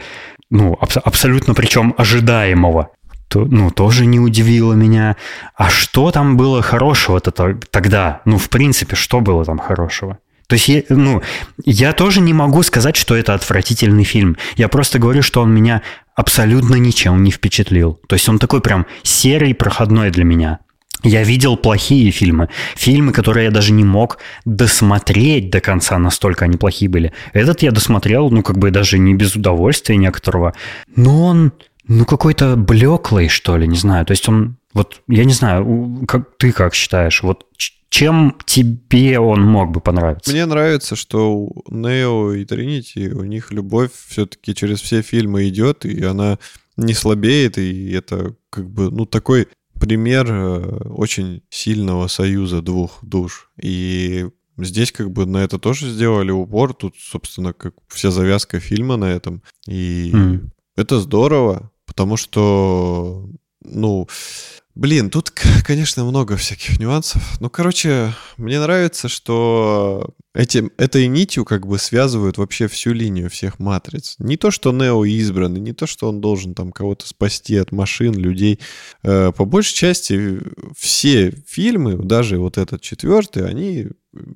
ну, аб- абсолютно причем ожидаемого то, ну, тоже не удивило меня. А что там было хорошего-то тогда? Ну, в принципе, что было там хорошего? То есть, ну, я тоже не могу сказать, что это отвратительный фильм. Я просто говорю, что он меня абсолютно ничем не впечатлил. То есть он такой прям серый, проходной для меня. Я видел плохие фильмы. Фильмы, которые я даже не мог досмотреть до конца, настолько они плохие были. Этот я досмотрел, ну, как бы даже не без удовольствия некоторого. Но он ну, какой-то блеклый, что ли, не знаю. То есть он, вот, я не знаю, как, ты как считаешь, вот чем тебе он мог бы понравиться? Мне нравится, что у Нео и Тринити, у них любовь все-таки через все фильмы идет, и она не слабеет, и это как бы, ну, такой пример э, очень сильного союза двух душ. И здесь как бы на это тоже сделали упор. Тут, собственно, как вся завязка фильма на этом. И mm. это здорово. Потому что, ну, блин, тут, конечно, много всяких нюансов. Ну, короче, мне нравится, что эти, этой нитью как бы связывают вообще всю линию всех матриц. Не то, что Нео избранный, не то, что он должен там кого-то спасти от машин, людей. Э, по большей части все фильмы, даже вот этот четвертый, они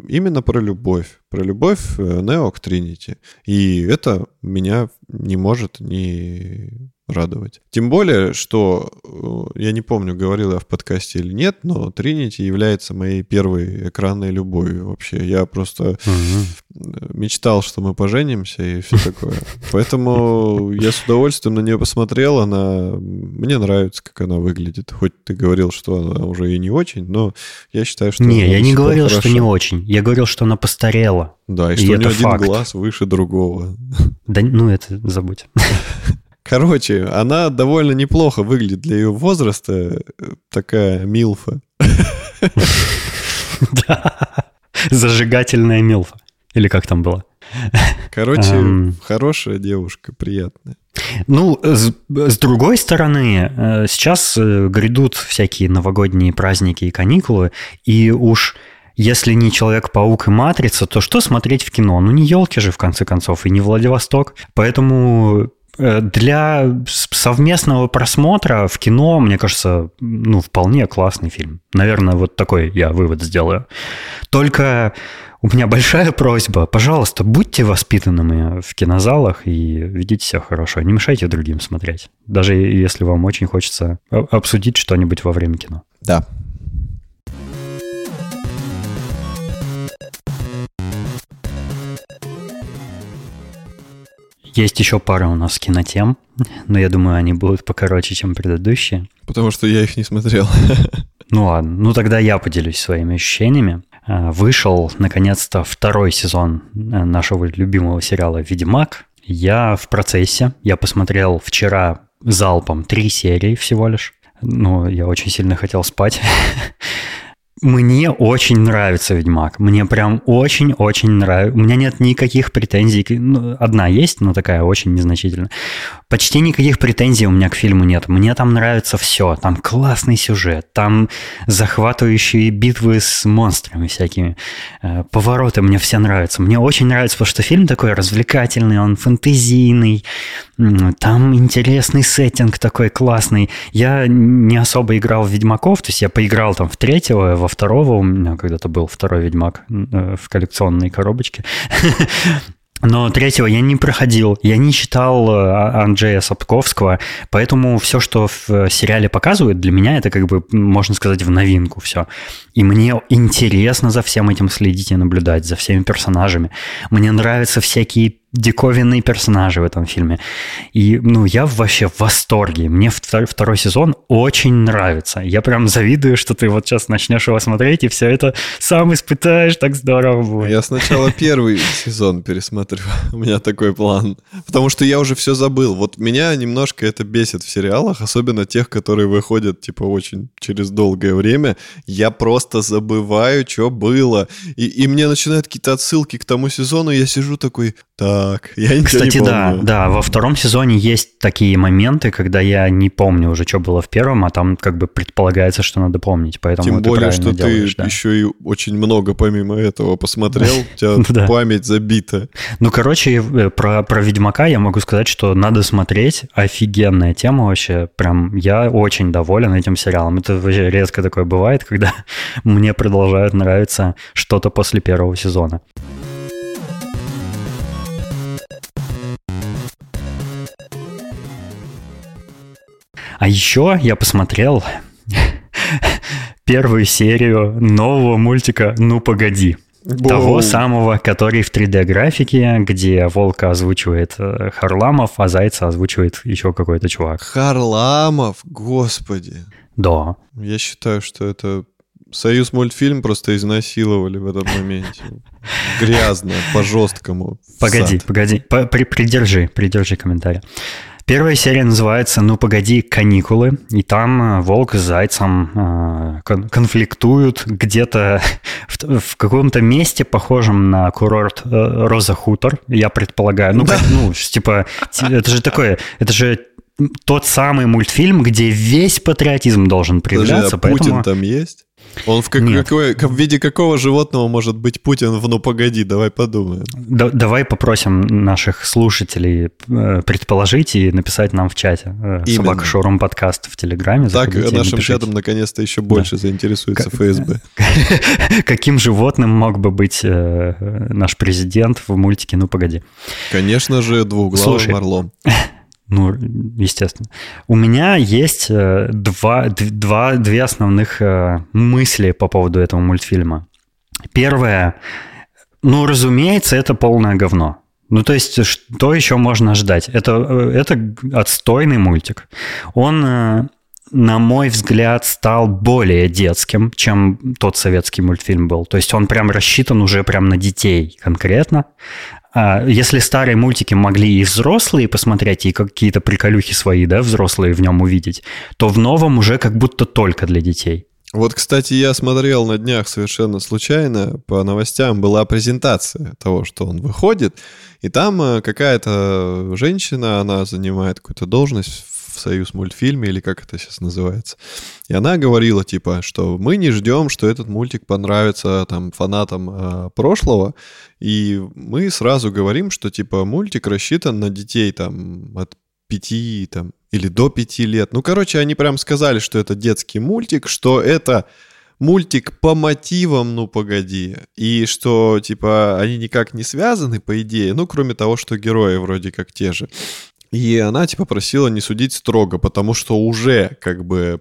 именно про любовь. Про любовь э, Нео к Тринити. И это меня не может не радовать. Тем более, что э, я не помню, говорил я в подкасте или нет, но Тринити является моей первой экранной любовью вообще. Я просто угу. мечтал, что мы поженимся и все такое. Поэтому я с удовольствием на нее посмотрел. Она мне нравится, как она выглядит. Хоть ты говорил, что она уже и не очень, но я считаю, что не, я не говорил, хорошо. что не очень. Я говорил, что она постарела. Да, и, и что у нее один глаз выше другого. Да, ну это забудь. Короче, она довольно неплохо выглядит для ее возраста. Такая милфа. Да. Зажигательная милфа. Или как там было? Короче, um, хорошая девушка, приятная. Ну, с, с другой стороны, э, сейчас э, грядут всякие новогодние праздники и каникулы, и уж если не Человек-паук и Матрица, то что смотреть в кино? Ну, не елки же, в конце концов, и не Владивосток. Поэтому Э, для совместного просмотра в кино, мне кажется, ну, вполне классный фильм. Наверное, вот такой я вывод сделаю. Только у меня большая просьба, пожалуйста, будьте воспитанными в кинозалах и ведите себя хорошо. Не мешайте другим смотреть. Даже если вам очень хочется обсудить что-нибудь во время кино. Да, Есть еще пара у нас кинотем, но я думаю, они будут покороче, чем предыдущие. Потому что я их не смотрел. Ну ладно, ну тогда я поделюсь своими ощущениями. А, вышел, наконец-то, второй сезон э, нашего любимого сериала «Ведьмак». Я в процессе. Я посмотрел вчера залпом три серии всего лишь. Ну, я очень сильно хотел спать. Мне очень нравится Ведьмак. Мне прям очень-очень нравится. У меня нет никаких претензий. Ну, одна есть, но такая очень незначительная. Почти никаких претензий у меня к фильму нет. Мне там нравится все. Там классный сюжет, там захватывающие битвы с монстрами всякими. Э, повороты мне все нравятся. Мне очень нравится, потому что фильм такой развлекательный, он фэнтезийный. Там интересный сеттинг такой классный. Я не особо играл в Ведьмаков, то есть я поиграл там в третьего, во второго у меня когда-то был второй Ведьмак э, в коллекционной коробочке. Но третьего я не проходил, я не читал э, Анджея Сапковского, поэтому все, что в сериале показывают, для меня это как бы, можно сказать, в новинку все. И мне интересно за всем этим следить и наблюдать, за всеми персонажами. Мне нравятся всякие диковинные персонажи в этом фильме. И, ну, я вообще в восторге. Мне втор- второй сезон очень нравится. Я прям завидую, что ты вот сейчас начнешь его смотреть, и все это сам испытаешь, так здорово будет. Я сначала первый сезон пересмотрю. У меня такой план. Потому что я уже все забыл. Вот меня немножко это бесит в сериалах, особенно тех, которые выходят, типа, очень через долгое время. Я просто забываю, что было. И, и мне начинают какие-то отсылки к тому сезону, и я сижу такой, так, так? Я ничего Кстати, не да, помню. да, во втором сезоне есть такие моменты, когда я не помню уже, что было в первом, а там как бы предполагается, что надо помнить, поэтому Тем более, что делаешь, ты да. еще и очень много помимо этого посмотрел, у тебя Да. память забита. Ну, короче, э, про, про Ведьмака я могу сказать, что надо смотреть. Офигенная тема вообще. Прям я очень доволен этим сериалом. Это вообще редко такое бывает, когда мне продолжает нравиться что-то после первого сезона. А еще я посмотрел первую серию нового мультика «Ну, погоди». Того Воу. самого, который в 3D-графике, где волка озвучивает э, Харламов, а зайца озвучивает еще какой-то чувак. Харламов, господи. Да. Я считаю, что это Союз мультфильм просто изнасиловали в этом моменте. Грязно, по-жесткому. Погоди, погоди. По- при- придержи, придержи комментарий. Первая серия называется «Ну, погоди, каникулы». И там э, волк с зайцем э, кон- конфликтуют где-то в, в каком-то месте, похожем на курорт э, Роза Хутор, я предполагаю. Ну, как, ну, типа, ти- это же такое, это же тот самый мультфильм, где весь патриотизм должен Подожди, а проявляться, Путин поэтому... там есть? Он в, как- какой- как- в виде какого животного может быть Путин в «Ну, погоди», давай подумаем. Да- давай попросим наших слушателей э, предположить и написать нам в чате. Э. Собака Шоурум подкаст в Телеграме. Так и нашим напишите. чатом наконец-то еще больше заинтересуется Как- ФСБ. Каким животным мог бы быть э, наш президент в мультике «Ну, погоди». Конечно же, двуглавым Слушай. орлом. Ну, естественно. У меня есть э, два, два, две основных э, мысли по поводу этого мультфильма. Первое, ну, разумеется, это полное говно. Ну, то есть, что еще можно ждать? Это, э, это отстойный мультик. Он, на мой взгляд, стал более детским, чем тот советский мультфильм был. То есть он прям рассчитан уже прям на детей конкретно. А, Если старые мультики могли и взрослые посмотреть, и какие-то приколюхи свои, да, взрослые в нем увидеть, то в новом уже как будто только для детей. Вот, кстати, я смотрел на днях совершенно случайно, по новостям была презентация того, что он выходит, и там э, какая-то женщина, она занимает какую-то должность в Союз мультфильме, или как это сейчас называется. И она говорила, типа, что мы не ждем, что этот мультик понравится там фанатам э, прошлого, и мы сразу говорим, что, типа, мультик рассчитан на детей там от пяти там, или до пяти лет. Ну, короче, они прям сказали, что это детский мультик, что это мультик по мотивам, ну, погоди. И что, типа, они никак не связаны, по идее, ну, кроме того, что герои вроде как те же. И она, типа, просила не судить строго, потому что уже, как бы,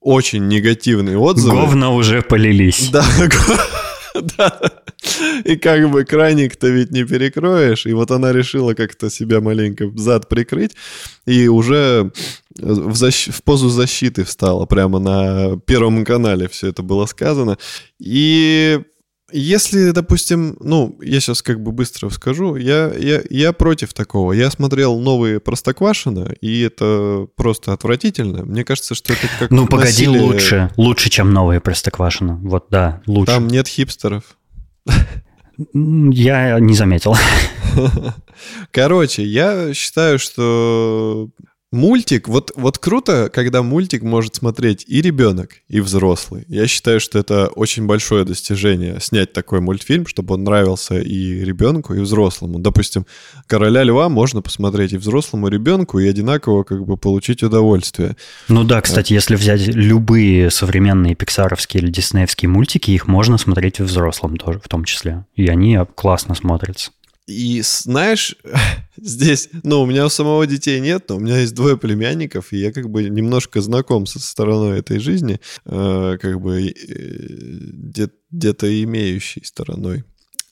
очень негативные отзывы. Говна уже полились. Да, да. И как бы краник-то ведь не перекроешь. И вот она решила как-то себя маленько зад прикрыть. И уже в, защ- в позу защиты встала. Прямо на Первом канале все это было сказано. И если, допустим, ну, я сейчас как бы быстро скажу, я, я, я против такого. Я смотрел новые Простоквашино, и это просто отвратительно. Мне кажется, что это как Ну, погоди, насилие. лучше. Лучше, чем новые Простоквашино. Вот, да, лучше. Там нет хипстеров. Я не заметил. Короче, я считаю, что мультик, вот, вот круто, когда мультик может смотреть и ребенок, и взрослый. Я считаю, что это очень большое достижение снять такой мультфильм, чтобы он нравился и ребенку, и взрослому. Допустим, «Короля льва» можно посмотреть и взрослому, и ребенку, и одинаково как бы получить удовольствие. Ну да, кстати, если взять любые современные пиксаровские или диснеевские мультики, их можно смотреть и взрослым тоже, в том числе. И они классно смотрятся. И знаешь, здесь, ну, у меня у самого детей нет, но у меня есть двое племянников, и я как бы немножко знаком со стороной этой жизни, э, как бы э, где- где-то имеющей стороной.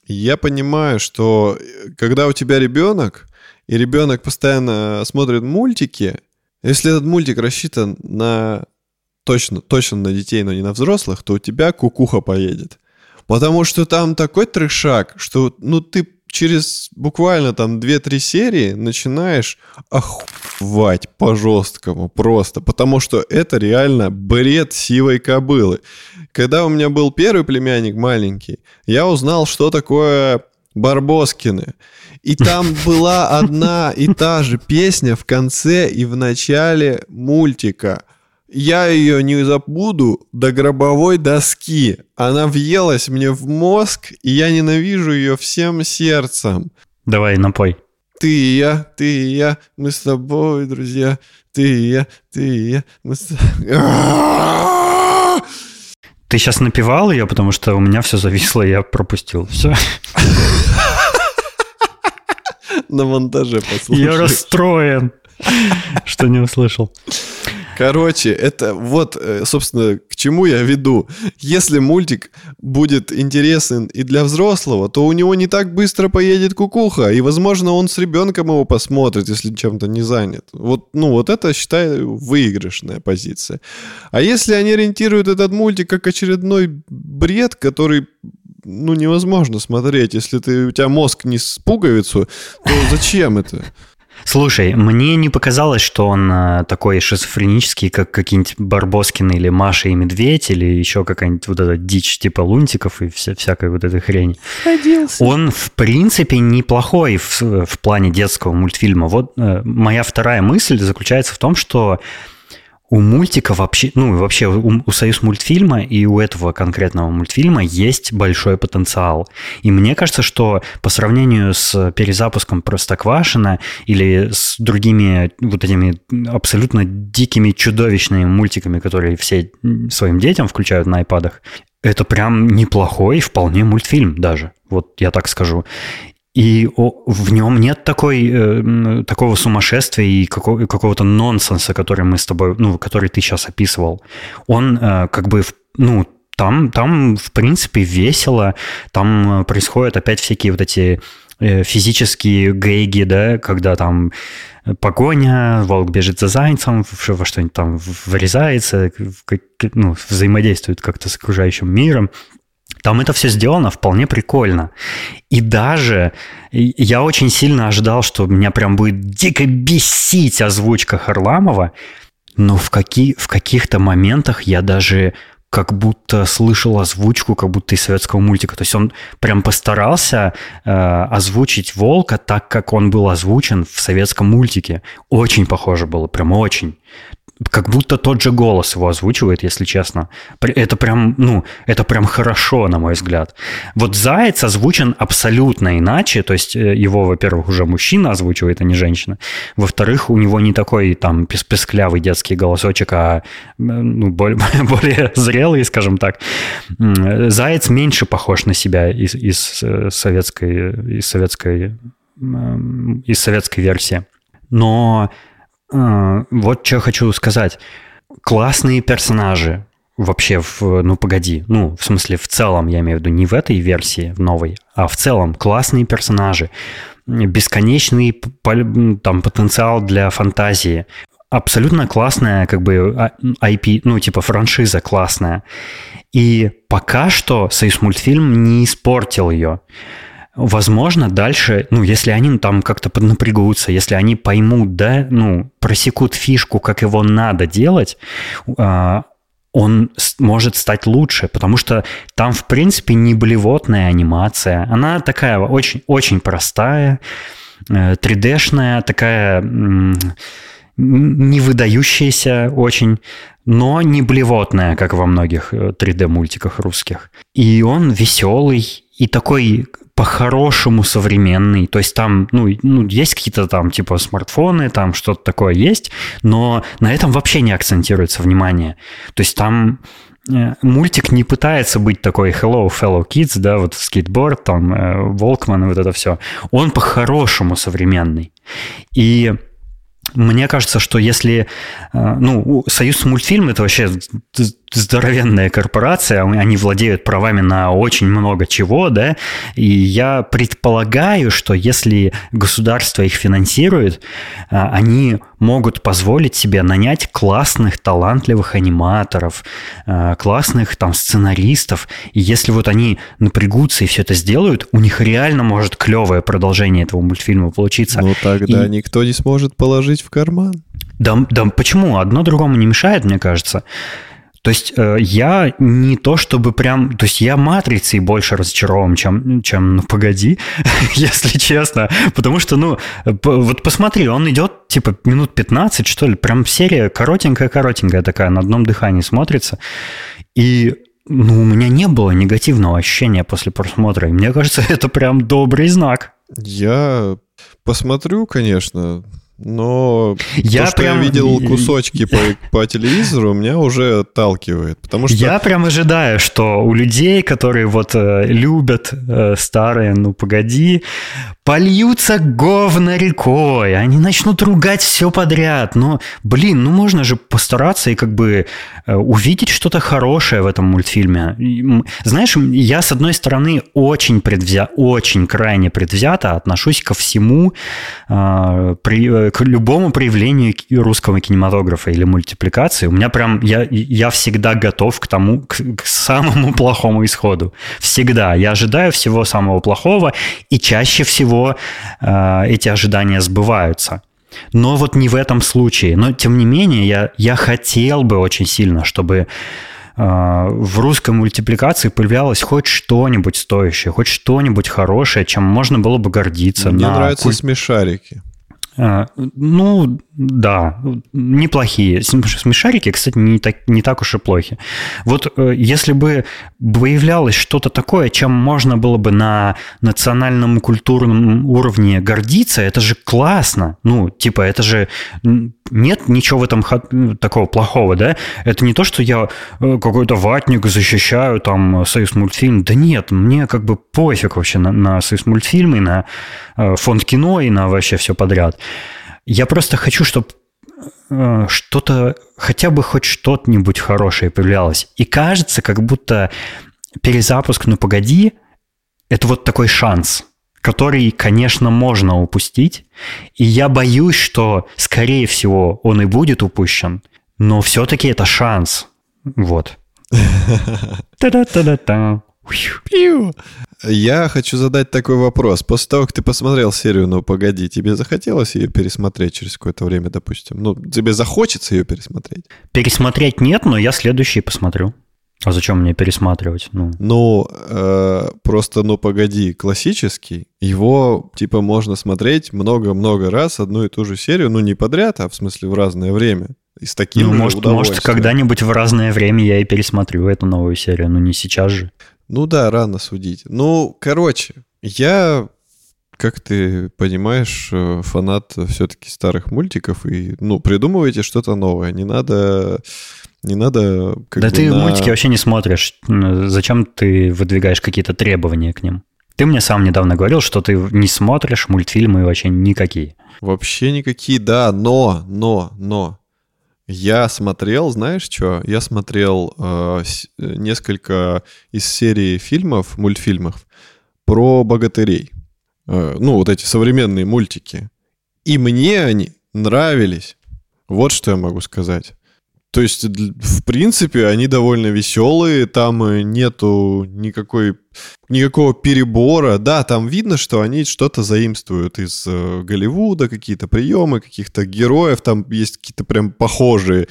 Я понимаю, что э, когда у тебя ребенок, и ребенок постоянно смотрит мультики, если этот мультик рассчитан на точно, точно на детей, но не на взрослых, то у тебя кукуха поедет. Потому что там такой трешак, что ну ты через буквально там 2-3 серии начинаешь охуевать по-жесткому просто, потому что это реально бред сивой кобылы. Когда у меня был первый племянник маленький, я узнал, что такое Барбоскины. И там была одна и та же песня в конце и в начале мультика. Я ее не забуду до гробовой доски. Она въелась мне в мозг, и я ненавижу ее всем сердцем. Давай, напой. Ты и я, ты и я, мы с тобой, друзья. Ты и я, ты и я, мы с Ты сейчас напевал ее, потому что у меня все зависло, я пропустил. Все. На монтаже послушай. Я расстроен, что не услышал. Короче, это вот, э, собственно, к чему я веду. Если мультик будет интересен и для взрослого, то у него не так быстро поедет кукуха, и, возможно, он с ребенком его посмотрит, если чем-то не занят. Вот, ну, вот это, считаю, выигрышная позиция. А если они ориентируют этот мультик как очередной бред, который ну, невозможно смотреть. Если ты, у тебя мозг не с пуговицу, то зачем это? Слушай, мне не показалось, что он э, такой шизофренический, как какие-нибудь Барбоскины или Маша и Медведь, или еще какая-нибудь вот эта дичь типа лунтиков и вся, всякой вот этой хрени. Сходился. Он, в принципе, неплохой в, в плане детского мультфильма. Вот э, моя вторая мысль заключается в том, что у мультика вообще, ну вообще у, у Союз мультфильма и у этого конкретного мультфильма есть большой потенциал. И мне кажется, что по сравнению с перезапуском Простоквашина или с другими вот этими абсолютно дикими чудовищными мультиками, которые все своим детям включают на айпадах, это прям неплохой, вполне мультфильм даже. Вот я так скажу. И в нем нет такой, э, такого сумасшествия и какого, какого-то нонсенса, который мы с тобой, ну, который ты сейчас описывал. Он э, как бы, ну, там, там, в принципе, весело, там происходят опять всякие вот эти э, физические гейги, да, когда там погоня, волк бежит за зайцем, во что-нибудь там врезается, ну, взаимодействует как-то с окружающим миром. Там это все сделано вполне прикольно. И даже я очень сильно ожидал, что меня прям будет дико бесить озвучка Харламова, но в, какие, в каких-то моментах я даже как будто слышал озвучку, как будто из советского мультика. То есть он прям постарался э, озвучить волка так, как он был озвучен в советском мультике. Очень похоже было, прям очень как будто тот же голос его озвучивает, если честно. Это прям, ну, это прям хорошо, на мой взгляд. Вот Заяц озвучен абсолютно иначе, то есть э, его, во-первых, уже мужчина озвучивает, а не женщина. Во-вторых, у него не такой там песклявый детский голосочек, а ну, более, более зрелый, скажем так. Заяц меньше похож на себя из, из э, советской, из советской, из советской версии. Но вот что хочу сказать. Классные персонажи вообще в, ну погоди, ну в смысле в целом, я имею в виду не в этой версии, в новой, а в целом классные персонажи, бесконечный там потенциал для фантазии, абсолютно классная как бы IP, а, ну типа франшиза классная. И пока что Союз мультфильм не испортил ее. Возможно, дальше, ну, если они там как-то поднапрягутся, если они поймут, да, ну, просекут фишку, как его надо делать, а, он может стать лучше, потому что там, в принципе, не блевотная анимация. Она такая очень-очень простая, 3D-шная, э, такая не выдающаяся очень, но не блевотная, как во многих 3D-мультиках э, русских. И он веселый и такой по-хорошему современный. То есть там, ну, ну, есть какие-то там типа смартфоны, там что-то такое есть, но на этом вообще не акцентируется внимание. То есть там э, мультик не пытается быть такой hello fellow kids, да, вот скейтборд, там, Волкман э, и вот это все. Он по-хорошему современный. И мне кажется, что если... Э, ну, Союз мультфильм — это вообще здоровенная корпорация, они владеют правами на очень много чего, да, и я предполагаю, что если государство их финансирует, а, они могут позволить себе нанять классных, талантливых аниматоров, а, классных там сценаристов, и если вот они напрягутся и все это сделают, у них реально может клевое продолжение этого мультфильма получиться. Ну тогда и... никто не сможет положить в карман. Да, да почему? Одно другому не мешает, мне кажется. То есть э, я не то чтобы прям... То есть я матрицей больше разочарован, чем, чем ну, погоди, если честно. Потому что, ну, вот посмотри, он идет типа минут 15, что ли, прям серия коротенькая-коротенькая такая, на одном дыхании смотрится. И ну, у меня не было негативного ощущения после просмотра. И мне кажется, это прям добрый знак. Я посмотрю, конечно, но я то, что прям... я видел кусочки по, по телевизору, меня уже отталкивает. Потому что... Я прям ожидаю, что у людей, которые вот э, любят э, старые, ну погоди, польются говно рекой, они начнут ругать все подряд. Но, блин, ну можно же постараться и как бы э, увидеть что-то хорошее в этом мультфильме. Знаешь, я с одной стороны очень предвзят, очень крайне предвзято отношусь ко всему э, при к любому проявлению русского кинематографа или мультипликации, у меня прям, я, я всегда готов к тому, к, к самому плохому исходу. Всегда. Я ожидаю всего самого плохого, и чаще всего э, эти ожидания сбываются. Но вот не в этом случае. Но, тем не менее, я, я хотел бы очень сильно, чтобы э, в русской мультипликации появлялось хоть что-нибудь стоящее, хоть что-нибудь хорошее, чем можно было бы гордиться. Мне нравятся куль... смешарики. А, ну, да, неплохие. Смешарики, кстати, не так, не так уж и плохи. Вот э, если бы появлялось что-то такое, чем можно было бы на национальном культурном уровне гордиться, это же классно. Ну, типа, это же нет ничего в этом такого плохого, да? Это не то, что я э, какой-то ватник защищаю там Союз мультфильм. Да нет, мне как бы пофиг вообще на, на Союз мультфильмы, на э, фонд кино и на вообще все подряд. Я просто хочу, чтобы э, что-то, хотя бы хоть что-нибудь хорошее появлялось. И кажется, как будто перезапуск «Ну погоди» — это вот такой шанс – который, конечно, можно упустить. И я боюсь, что, скорее всего, он и будет упущен, но все-таки это шанс. Вот. Та-да-та-да-та. Я хочу задать такой вопрос. После того, как ты посмотрел серию «Ну, погоди», тебе захотелось ее пересмотреть через какое-то время, допустим? Ну, тебе захочется ее пересмотреть? Пересмотреть нет, но я следующий посмотрю. А зачем мне пересматривать? Ну, ну э, просто, ну, погоди, классический, его, типа, можно смотреть много-много раз, одну и ту же серию, ну, не подряд, а в смысле в разное время. И с таким ну, может, может, когда-нибудь в разное время я и пересмотрю эту новую серию, но не сейчас же. Ну да, рано судить. Ну, короче, я, как ты понимаешь, э, фанат все-таки старых мультиков, и, ну, придумывайте что-то новое. Не надо не надо... Да ты на... мультики вообще не смотришь. Зачем ты выдвигаешь какие-то требования к ним? Ты мне сам недавно говорил, что ты не смотришь мультфильмы вообще никакие. Вообще никакие, да, но, но, но. Я смотрел, знаешь что? Я смотрел э, несколько из серии фильмов, мультфильмов про богатырей. Э, ну, вот эти современные мультики. И мне они нравились. Вот что я могу сказать. То есть, в принципе, они довольно веселые, там э, нету никакой, никакого перебора. Да, там видно, что они что-то заимствуют из э, Голливуда, какие-то приемы, каких-то героев, там есть какие-то прям похожие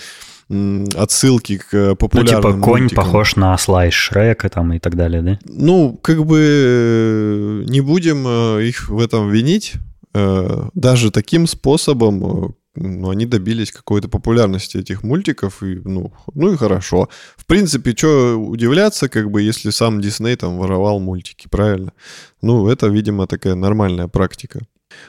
отсылки к популярным Ну, типа конь мультикам. похож на осла из Шрека там и так далее, да? Ну, как бы э, не будем их в этом винить. Даже таким способом ну, они добились какой-то популярности этих мультиков, и, ну, ну и хорошо. В принципе, что удивляться, как бы, если сам Дисней там воровал мультики, правильно? Ну, это, видимо, такая нормальная практика.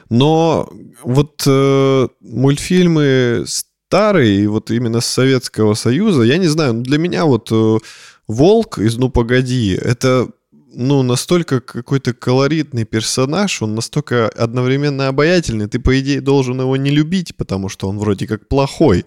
Но вот э, мультфильмы старые, вот именно с Советского Союза, я не знаю, для меня вот э, Волк из «Ну, погоди», это ну, настолько какой-то колоритный персонаж, он настолько одновременно обаятельный, ты, по идее, должен его не любить, потому что он вроде как плохой.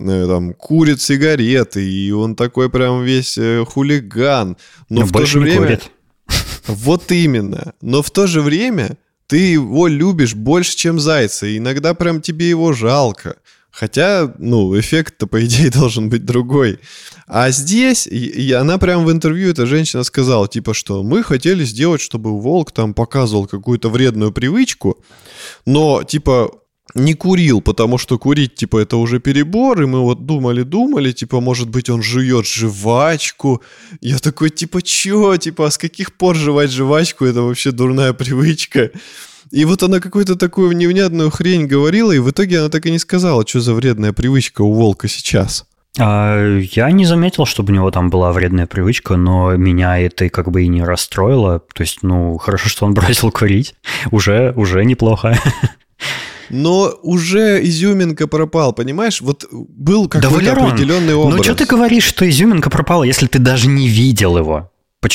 Э, там, курит сигареты, и он такой прям весь э, хулиган. Но, Но в то же время... Курит. Вот именно. Но в то же время ты его любишь больше, чем зайца, и иногда прям тебе его жалко. Хотя, ну, эффект-то, по идее, должен быть другой. А здесь, и она прям в интервью, эта женщина сказала, типа, что мы хотели сделать, чтобы волк там показывал какую-то вредную привычку, но, типа, не курил, потому что курить, типа, это уже перебор, и мы вот думали-думали, типа, может быть, он жует жвачку. Я такой, типа, чё? Типа, а с каких пор жевать жвачку? Это вообще дурная привычка. И вот она какую-то такую невнятную хрень говорила, и в итоге она так и не сказала, что за вредная привычка у волка сейчас. А, я не заметил, чтобы у него там была вредная привычка, но меня это как бы и не расстроило. То есть, ну, хорошо, что он бросил курить. Уже, уже неплохо. но уже изюминка пропал, понимаешь? Вот был какой-то да, определенный ну образ. Ну что ты говоришь, что изюминка пропала, если ты даже не видел его?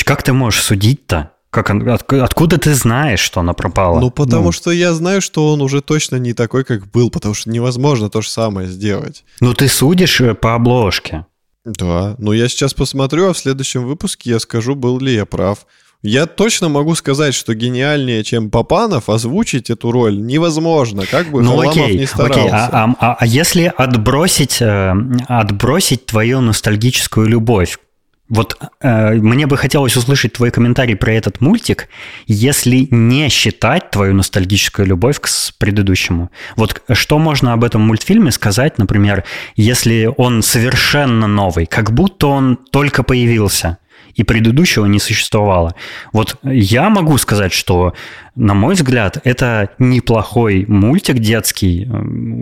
Как ты можешь судить-то? Как, от, откуда ты знаешь, что она пропала? Ну, потому ну. что я знаю, что он уже точно не такой, как был, потому что невозможно то же самое сделать. Ну, ты судишь э, по обложке. Да, ну я сейчас посмотрю, а в следующем выпуске я скажу, был ли я прав. Я точно могу сказать, что гениальнее, чем Папанов, озвучить эту роль невозможно, как бы ну, Халамов окей, не старался. Окей. А, а, а если отбросить, э, отбросить твою ностальгическую любовь вот э, мне бы хотелось услышать твой комментарий про этот мультик, если не считать твою ностальгическую любовь к предыдущему. Вот что можно об этом мультфильме сказать, например, если он совершенно новый, как будто он только появился и предыдущего не существовало. Вот я могу сказать, что, на мой взгляд, это неплохой мультик детский, э,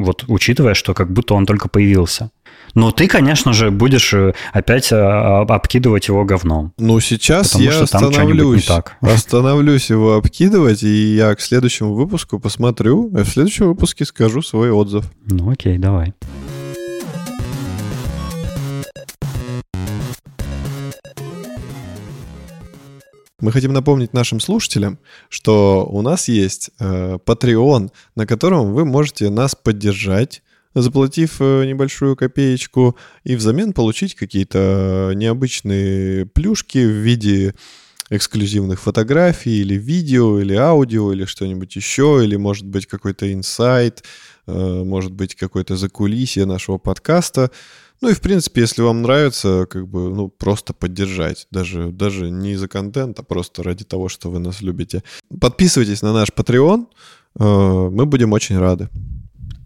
вот учитывая, что как будто он только появился. Но ты, конечно же, будешь э, опять э, обкидывать его говном. Ну, сейчас я остановлюсь. так. Остановлюсь его обкидывать, и я к следующему выпуску посмотрю, а в следующем выпуске скажу свой отзыв. Ну, окей, давай. Мы хотим напомнить нашим слушателям, что у нас есть э, Patreon, на котором вы можете нас поддержать заплатив э, небольшую копеечку, и взамен получить какие-то необычные плюшки в виде эксклюзивных фотографий или видео, или аудио, или что-нибудь еще, или, может быть, какой-то инсайт, э, может быть, какое-то закулисье нашего подкаста. Ну и, в принципе, если вам нравится, как бы, ну, просто поддержать. Даже, даже не из-за контента, а просто ради того, что вы нас любите. Подписывайтесь на наш Patreon, э, мы будем очень рады.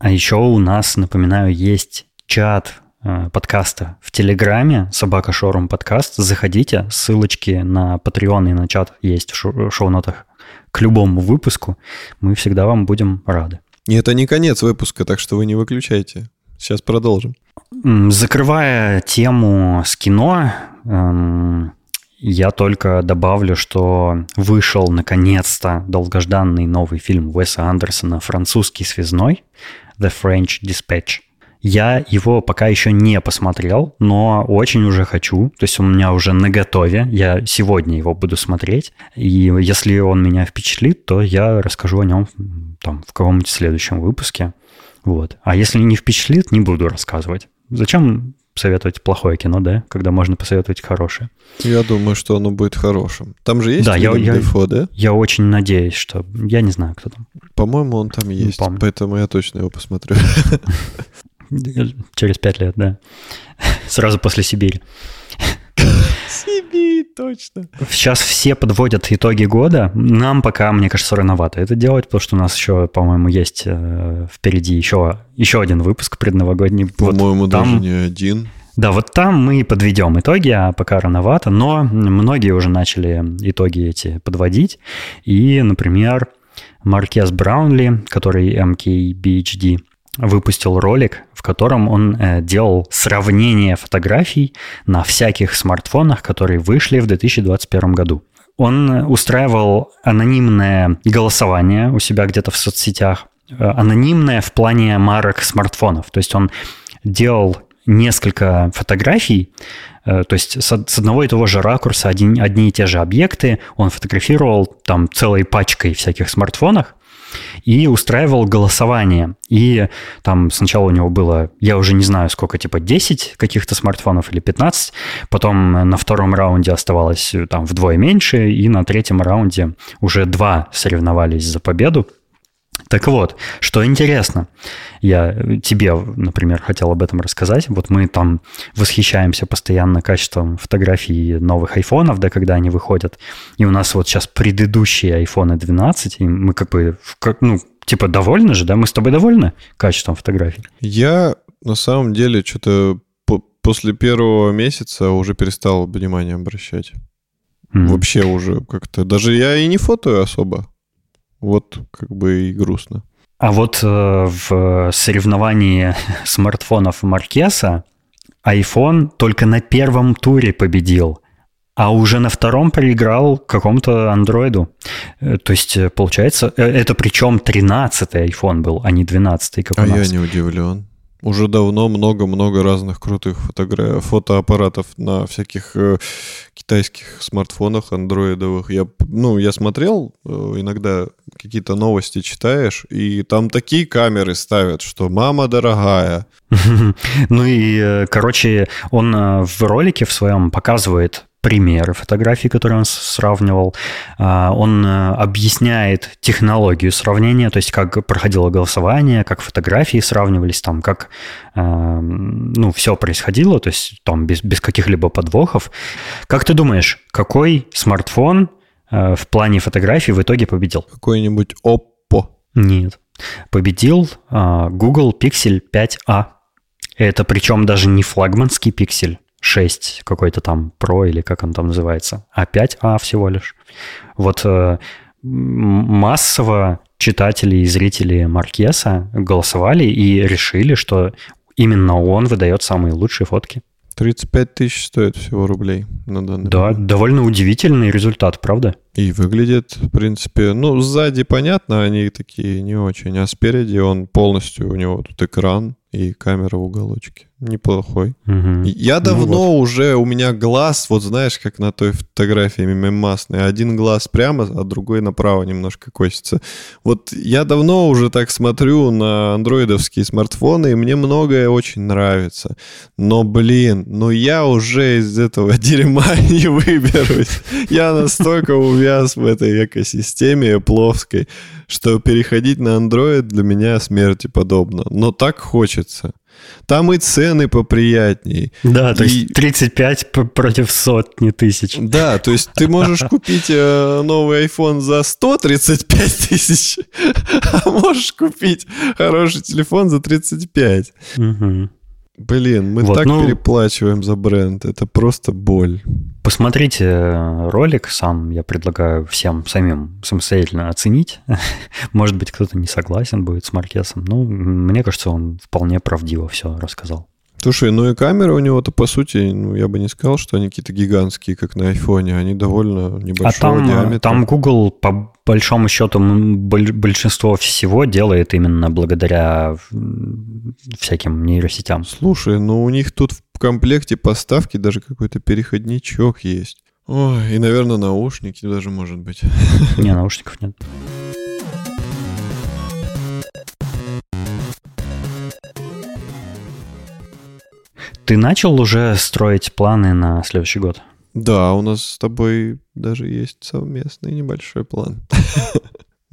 А еще у нас, напоминаю, есть чат э, подкаста в Телеграме, собака Шорум подкаст. Заходите, ссылочки на Patreon и на чат есть в шоу-нотах к любому выпуску. Мы всегда вам будем рады. И это не конец выпуска, так что вы не выключайте. Сейчас продолжим. Закрывая тему с кино, эм, я только добавлю, что вышел наконец-то долгожданный новый фильм Уэса Андерсона «Французский связной», The French Dispatch. Я его пока еще не посмотрел, но очень уже хочу. То есть у меня уже на готове. Я сегодня его буду смотреть. И если он меня впечатлит, то я расскажу о нем там, в каком-нибудь следующем выпуске. Вот. А если не впечатлит, не буду рассказывать. Зачем советовать плохое кино, да, когда можно посоветовать хорошее. Я думаю, что оно будет хорошим. Там же есть да, я, я, Дефо, да? Я очень надеюсь, что... Я не знаю, кто там. По-моему, он там есть, помню. поэтому я точно его посмотрю. Через пять лет, да. Сразу после Сибири. Сибирь, точно. Сейчас все подводят итоги года. Нам пока, мне кажется, рановато это делать, потому что у нас еще, по-моему, есть э, впереди еще, еще один выпуск предновогодний. По-моему, вот даже там... не один. Да, вот там мы подведем итоги, а пока рановато, но многие уже начали итоги эти подводить. И, например, Маркес Браунли, который MKBHD, выпустил ролик, в котором он э, делал сравнение фотографий на всяких смартфонах, которые вышли в 2021 году. Он устраивал анонимное голосование у себя где-то в соцсетях, э, анонимное в плане марок смартфонов. То есть он делал несколько фотографий, э, то есть с одного и того же ракурса один, одни и те же объекты он фотографировал там целой пачкой всяких смартфонов, и устраивал голосование. И там сначала у него было, я уже не знаю сколько, типа 10 каких-то смартфонов или 15, потом на втором раунде оставалось там вдвое меньше, и на третьем раунде уже два соревновались за победу. Так вот, что интересно, я тебе, например, хотел об этом рассказать. Вот мы там восхищаемся постоянно качеством фотографий новых айфонов, да, когда они выходят. И у нас вот сейчас предыдущие айфоны 12, и мы как бы, ну, типа довольны же, да? Мы с тобой довольны качеством фотографий? Я на самом деле что-то после первого месяца уже перестал внимание обращать. Mm. Вообще уже как-то. Даже я и не фотою особо. Вот как бы и грустно. А вот э, в соревновании смартфонов Маркеса iPhone только на первом туре победил, а уже на втором проиграл какому-то андроиду. Э, то есть, э, получается, это причем 13-й iPhone был, а не 12-й, как а у нас. я не удивлен. Уже давно много-много разных крутых фотогра... фотоаппаратов на всяких э, китайских смартфонах андроидовых. Я, ну, я смотрел, э, иногда какие-то новости читаешь, и там такие камеры ставят, что мама дорогая. Ну и, э, короче, он э, в ролике в своем показывает примеры фотографий, которые он сравнивал. А, он э, объясняет технологию сравнения, то есть как проходило голосование, как фотографии сравнивались, там, как э, ну, все происходило, то есть там без, без каких-либо подвохов. Как ты думаешь, какой смартфон э, в плане фотографий в итоге победил? Какой-нибудь Oppo? Нет. Победил Google Pixel 5a. Это причем даже не флагманский пиксель, 6 какой-то там Pro или как он там называется, а 5А всего лишь. Вот э, массово читатели и зрители Маркеса голосовали и решили, что именно он выдает самые лучшие фотки. 35 тысяч стоит всего рублей на данный да, момент. Довольно удивительный результат, правда? И выглядит, в принципе, ну, сзади понятно, они такие не очень, а спереди он полностью, у него тут экран, и камера в уголочке. Неплохой. Угу. Я ну давно ну, вот. уже, у меня глаз, вот знаешь, как на той фотографии мемасной, один глаз прямо, а другой направо немножко косится. Вот я давно уже так смотрю на андроидовские смартфоны, и мне многое очень нравится. Но, блин, ну я уже из этого дерьма не выберусь. Я настолько увяз в этой экосистеме пловской, что переходить на Android для меня смерти подобно. Но так хочется. Там и цены поприятней. Да, то и... есть 35 против сотни тысяч. Да, то есть ты можешь купить э, новый iPhone за 135 тысяч, а можешь купить хороший телефон за 35. Угу. Блин, мы вот, так ну, переплачиваем за бренд, это просто боль. Посмотрите э, ролик сам, я предлагаю всем самим самостоятельно оценить. Может быть, кто-то не согласен будет с Маркесом. Ну, мне кажется, он вполне правдиво все рассказал. Слушай, ну и камеры у него-то, по сути, ну, я бы не сказал, что они какие-то гигантские, как на айфоне. Они довольно небольшого а там, диаметра. Там Google, по большому счету, большинство всего делает именно благодаря всяким нейросетям. Слушай, ну у них тут в комплекте поставки даже какой-то переходничок есть. Ой, и, наверное, наушники даже, может быть. Не, наушников нет. Ты начал уже строить планы на следующий год? Да, у нас с тобой даже есть совместный небольшой план.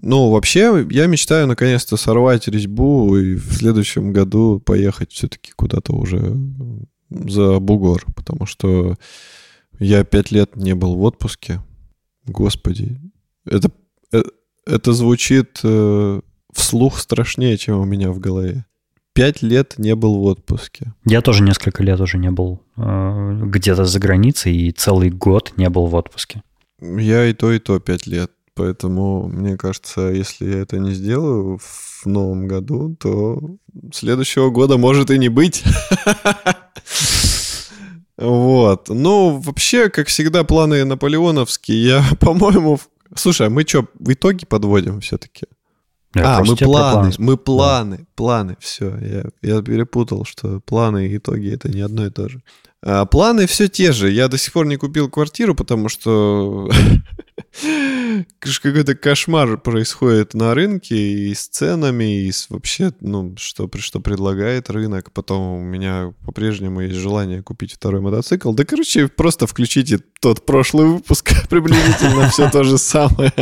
Ну, вообще, я мечтаю наконец-то сорвать резьбу и в следующем году поехать все-таки куда-то уже за бугор, потому что я пять лет не был в отпуске. Господи, это, это, это звучит э, вслух страшнее, чем у меня в голове пять лет не был в отпуске. Я тоже несколько лет уже не был э, где-то за границей и целый год не был в отпуске. Я и то, и то пять лет. Поэтому, мне кажется, если я это не сделаю в новом году, то следующего года может и не быть. Вот. Ну, вообще, как всегда, планы наполеоновские. Я, по-моему... Слушай, а мы что, в итоге подводим все-таки? Я а, мы планы, мы планы, да. планы, все, я, я перепутал, что планы и итоги это не одно и то же. А, планы все те же. Я до сих пор не купил квартиру, потому что какой-то кошмар происходит на рынке и с ценами, и с вообще, ну, что, что предлагает рынок. Потом у меня по-прежнему есть желание купить второй мотоцикл. Да, короче, просто включите тот прошлый выпуск, приблизительно все то же самое.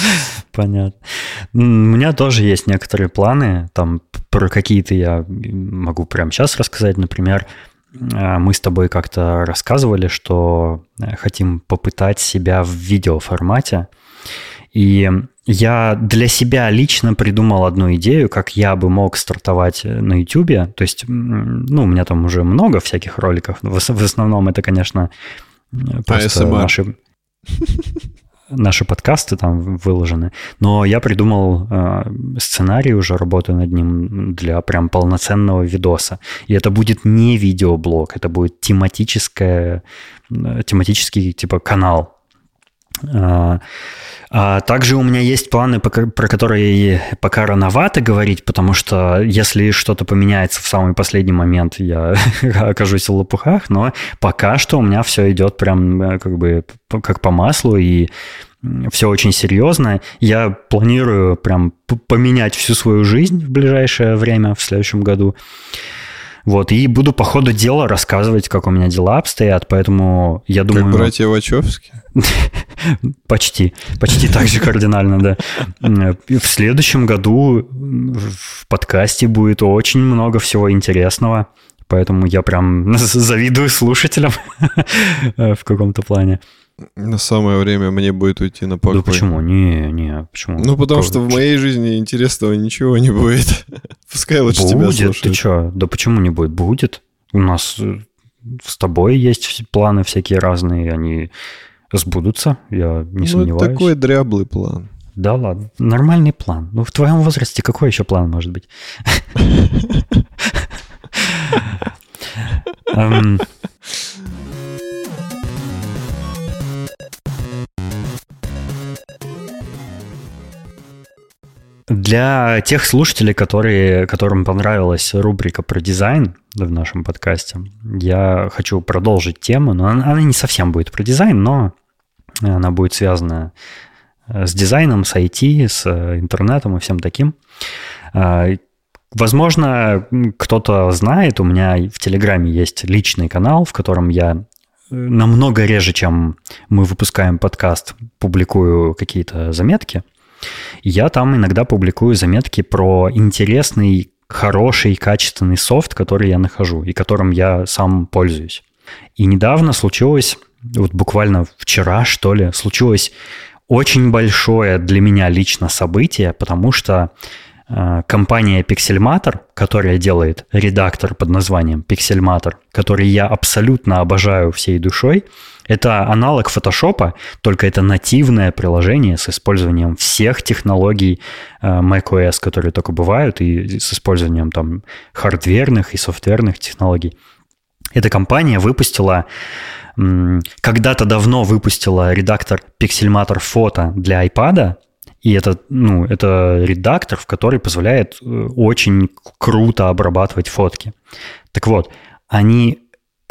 Понятно. У меня тоже есть некоторые планы, там про какие-то я могу прямо сейчас рассказать. Например, а, мы с тобой как-то рассказывали, что э, хотим попытать себя в видеоформате. И я для себя лично придумал одну идею, как я бы мог стартовать на YouTube. То есть, ну, у меня там уже много всяких роликов. В, в основном это, конечно, просто ASMR. наши наши подкасты там выложены, но я придумал э, сценарий, уже работаю над ним для прям полноценного видоса. И это будет не видеоблог, это будет тематическое, э, тематический типа канал. Э, а также у меня есть планы, про которые пока рановато говорить, потому что если что-то поменяется в самый последний момент, я окажусь в лопухах, но пока что у меня все идет прям э, как бы как по маслу, и все очень серьезно. Я планирую прям поменять всю свою жизнь в ближайшее время, в следующем году. Вот, и буду по ходу дела рассказывать, как у меня дела обстоят, поэтому я думаю... Как братья Вачовски? Почти, почти так же кардинально, да. В следующем году в подкасте будет очень много всего интересного, поэтому я прям завидую слушателям в каком-то плане. На самое время мне будет уйти на покой. Да почему? Не, не, почему? Ну, потому что в моей жизни интересного ничего не будет. Пускай лучше тебя слушают. ты что? Да почему не будет? Будет. У нас э, с тобой есть планы всякие разные, они сбудутся, я не ну, сомневаюсь. такой дряблый план. Да ладно, нормальный план. Ну, в твоем возрасте какой еще план может быть? Эм, Для тех слушателей, которые, которым понравилась рубрика про дизайн в нашем подкасте, я хочу продолжить тему, но она, она не совсем будет про дизайн, но она будет связана э, с дизайном, с IT, с э, интернетом и всем таким. А, возможно, кто-то знает, у меня в Телеграме есть личный канал, в котором я э, намного реже, чем мы выпускаем подкаст, публикую какие-то заметки. Я там иногда публикую заметки про интересный, хороший, качественный софт, который я нахожу и которым я сам пользуюсь. И недавно случилось, вот буквально вчера, что ли, случилось очень большое для меня лично событие, потому что э, компания Pixelmator, которая делает редактор под названием Pixelmator, который я абсолютно обожаю всей душой, это аналог Photoshop, только это нативное приложение с использованием всех технологий э, macOS, которые только бывают, и с использованием там хардверных и софтверных технологий. Эта компания выпустила, когда-то давно выпустила редактор Pixelmator Photo для iPad, и это, ну, это редактор, в который позволяет э, очень круто обрабатывать фотки. Так вот, они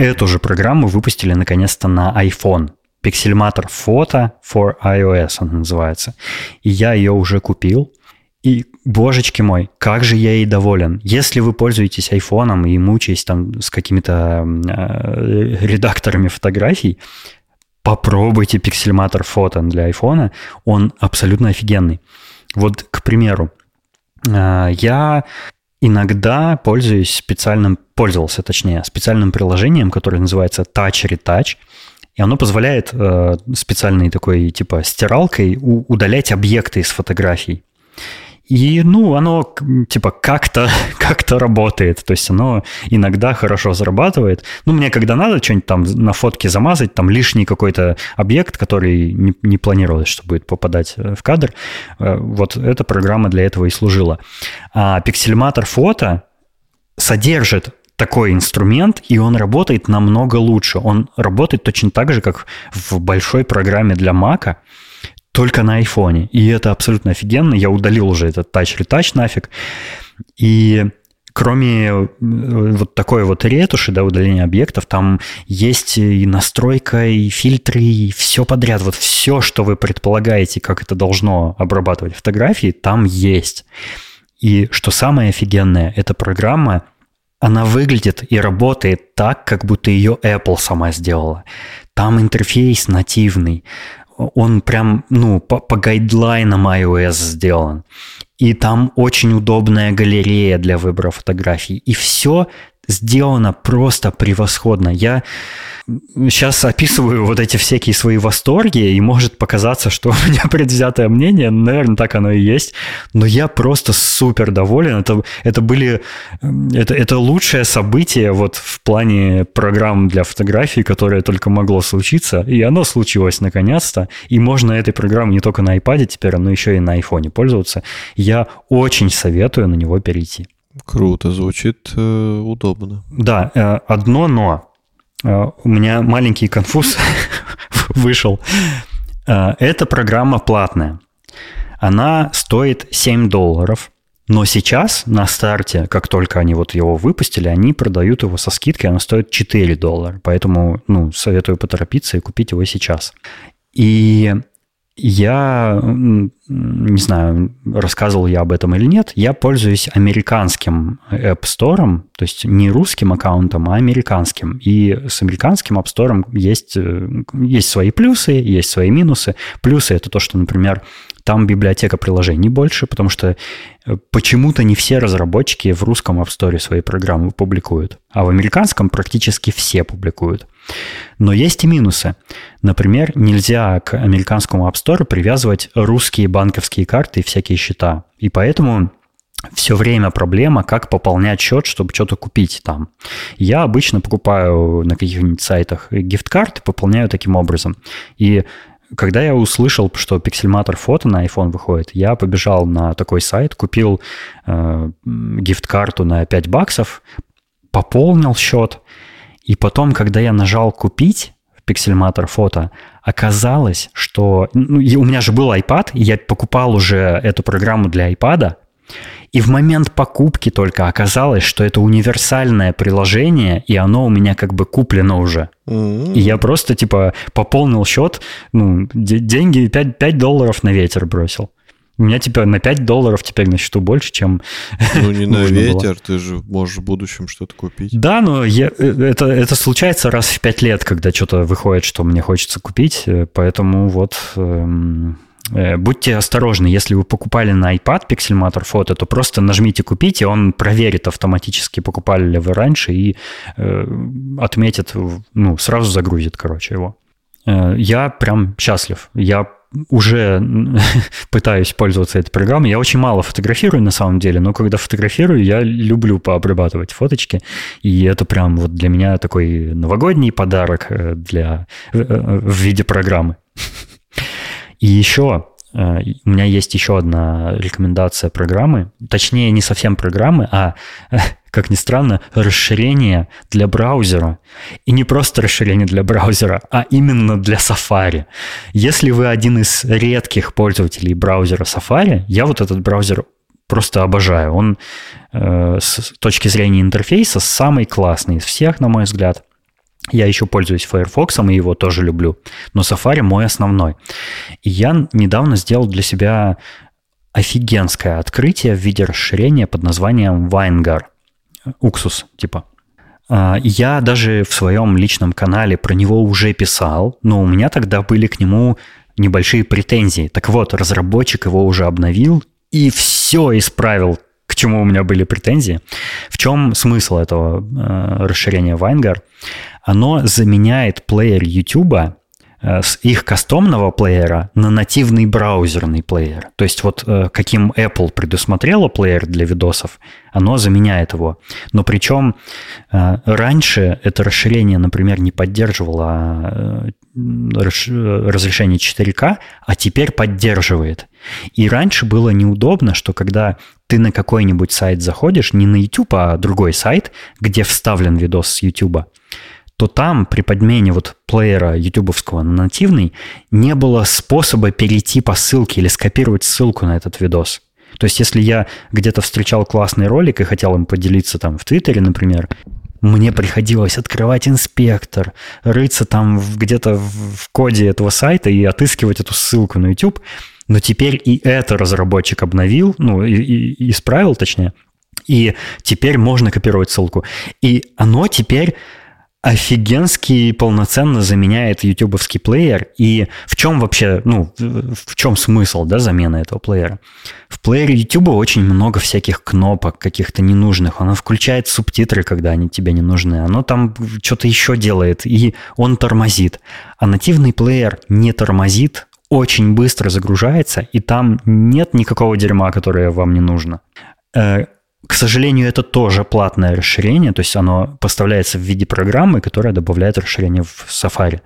Эту же программу выпустили наконец-то на iPhone. Pixelmator Photo for iOS она называется. И я ее уже купил. И, божечки мой, как же я ей доволен. Если вы пользуетесь айфоном и мучаетесь там с какими-то э, редакторами фотографий, попробуйте Pixelmator Photo для айфона. Он абсолютно офигенный. Вот, к примеру, э, я иногда пользуюсь специальным, пользовался точнее, специальным приложением, которое называется Touch Retouch, и оно позволяет э, специальной такой типа стиралкой у, удалять объекты из фотографий. И, ну, оно типа как-то как работает. То есть оно иногда хорошо зарабатывает. Ну, мне когда надо что-нибудь там на фотке замазать, там лишний какой-то объект, который не, не планировалось, что будет попадать э, в кадр, э, вот эта программа для этого и служила. А пиксельматор фото содержит такой инструмент, и он работает намного лучше. Он работает точно так же, как в большой программе для Мака, только на айфоне. И это абсолютно офигенно. Я удалил уже этот Touch Retouch нафиг. И кроме э, вот такой вот ретуши, да, удаления объектов, там есть и настройка, и фильтры, и все подряд. Вот все, что вы предполагаете, как это должно обрабатывать фотографии, там есть. И что самое офигенное, эта программа, она выглядит и работает так, как будто ее Apple сама сделала. Там интерфейс нативный, он прям, ну, по, по гайдлайнам iOS сделан. И там очень удобная галерея для выбора фотографий. И все сделано просто превосходно. Я сейчас описываю вот эти всякие свои восторги, и может показаться, что у меня предвзятое мнение, наверное, так оно и есть, но я просто супер доволен. Это, это были, это, это лучшее событие вот в плане программ для фотографий, которое только могло случиться, и оно случилось наконец-то, и можно этой программой не только на iPad теперь, но еще и на iPhone пользоваться. Я очень советую на него перейти. Круто, звучит э, удобно. Да, э, одно но. Э, у меня маленький конфуз вышел. Э, эта программа платная. Она стоит 7 долларов. Но сейчас на старте, как только они вот его выпустили, они продают его со скидкой, она стоит 4 доллара. Поэтому ну, советую поторопиться и купить его сейчас. И я, не знаю, рассказывал я об этом или нет, я пользуюсь американским App Store, то есть не русским аккаунтом, а американским. И с американским App Store есть, э, есть свои плюсы, есть свои минусы. Плюсы – это то, что, например, там библиотека приложений больше, потому что э, почему-то не все разработчики в русском App Store свои программы публикуют, а в американском практически все публикуют. Но есть и минусы. Например, нельзя к американскому App Store привязывать русские банковские карты и всякие счета. И поэтому все время проблема, как пополнять счет, чтобы что-то купить там. Я обычно покупаю на каких-нибудь сайтах гифт-карты, пополняю таким образом. И когда я услышал, что пиксельматор фото на iPhone выходит, я побежал на такой сайт, купил э, гифт-карту на 5 баксов, пополнил счет, и потом, когда я нажал «Купить», пиксельматор фото, оказалось, что... Ну, у меня же был iPad, и я покупал уже эту программу для iPad, и в момент покупки только оказалось, что это универсальное приложение, и оно у меня как бы куплено уже. Mm-hmm. И я просто, типа, пополнил счет, ну, деньги 5, 5 долларов на ветер бросил. У меня типа на 5 долларов теперь на счету больше, чем Ну не на ветер, было. ты же можешь в будущем что-то купить. Да, но я, э, это, это случается раз в 5 лет, когда что-то выходит, что мне хочется купить, э, поэтому вот... Эм, будьте осторожны, если вы покупали на iPad пиксельматор фото, то просто нажмите «Купить», и он проверит автоматически, покупали ли вы раньше, и э, отметит, ну, сразу загрузит, короче, его. Э, я прям счастлив. Я уже пытаюсь пользоваться этой программой. Я очень мало фотографирую на самом деле, но когда фотографирую, я люблю пообрабатывать фоточки. И это прям вот для меня такой новогодний подарок э, для, в виде программы. И еще э, у меня есть еще одна рекомендация программы, точнее не совсем программы, а, как ни странно, расширение для браузера. И не просто расширение для браузера, а именно для Safari. Если вы один из редких пользователей браузера Safari, я вот этот браузер просто обожаю. Он э, с точки зрения интерфейса самый классный из всех, на мой взгляд. Я еще пользуюсь Firefox и его тоже люблю. Но Safari мой основной. И я недавно сделал для себя офигенское открытие в виде расширения под названием Winegar. Уксус, типа. А, я даже в своем личном канале про него уже писал, но у меня тогда были к нему небольшие претензии. Так вот, разработчик его уже обновил и все исправил, чему у меня были претензии. В чем смысл этого э, расширения Winegar? оно заменяет плеер YouTube с их кастомного плеера на нативный браузерный плеер. То есть вот э, каким Apple предусмотрела плеер для видосов, оно заменяет его. Но причем э, раньше это расширение, например, не поддерживало разрешение 4К, а теперь поддерживает. И раньше было неудобно, что когда ты на какой-нибудь сайт заходишь, не на YouTube, а другой сайт, где вставлен видос с YouTube, то там при подмене вот плеера ютубовского на нативный не было способа перейти по ссылке или скопировать ссылку на этот видос. То есть если я где-то встречал классный ролик и хотел им поделиться там в Твиттере, например, мне приходилось открывать инспектор, рыться там где-то в коде этого сайта и отыскивать эту ссылку на YouTube. Но теперь и это разработчик обновил, ну, и, и исправил, точнее. И теперь можно копировать ссылку. И оно теперь офигенский полноценно заменяет ютубовский плеер. И в чем вообще, ну, в чем смысл, да, замены этого плеера? В плеере YouTube очень много всяких кнопок каких-то ненужных. Оно включает субтитры, когда они тебе не нужны. Оно там что-то еще делает, и он тормозит. А нативный плеер не тормозит, очень быстро загружается, и там нет никакого дерьма, которое вам не нужно. К сожалению, это тоже платное расширение, то есть оно поставляется в виде программы, которая добавляет расширение в Safari.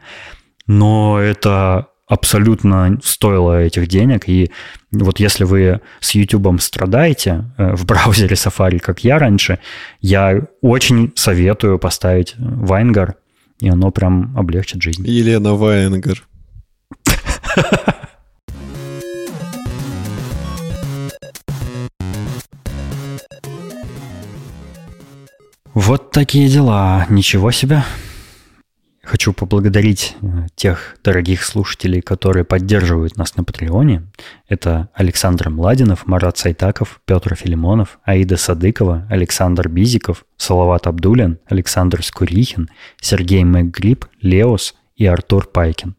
Но это абсолютно стоило этих денег. И вот если вы с YouTube страдаете э, в браузере Safari, как я раньше, я очень советую поставить Вайнгар, и оно прям облегчит жизнь. Елена Вайнгар. Вот такие дела. Ничего себе. Хочу поблагодарить э, тех дорогих слушателей, которые поддерживают нас на Патреоне. Это Александр Младинов, Марат Сайтаков, Петр Филимонов, Аида Садыкова, Александр Бизиков, Салават Абдулин, Александр Скурихин, Сергей Мэггрип, Леос и Артур Пайкин.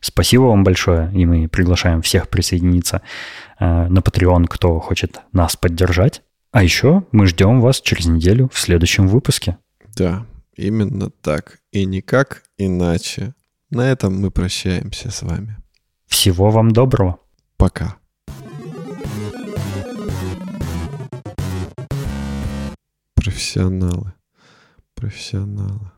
Спасибо вам большое, и мы приглашаем всех присоединиться э, на Patreon, кто хочет нас поддержать. А еще мы ждем вас через неделю в следующем выпуске. Да, именно так. И никак иначе. На этом мы прощаемся с вами. Всего вам доброго. Пока. Профессионалы. Профессионалы.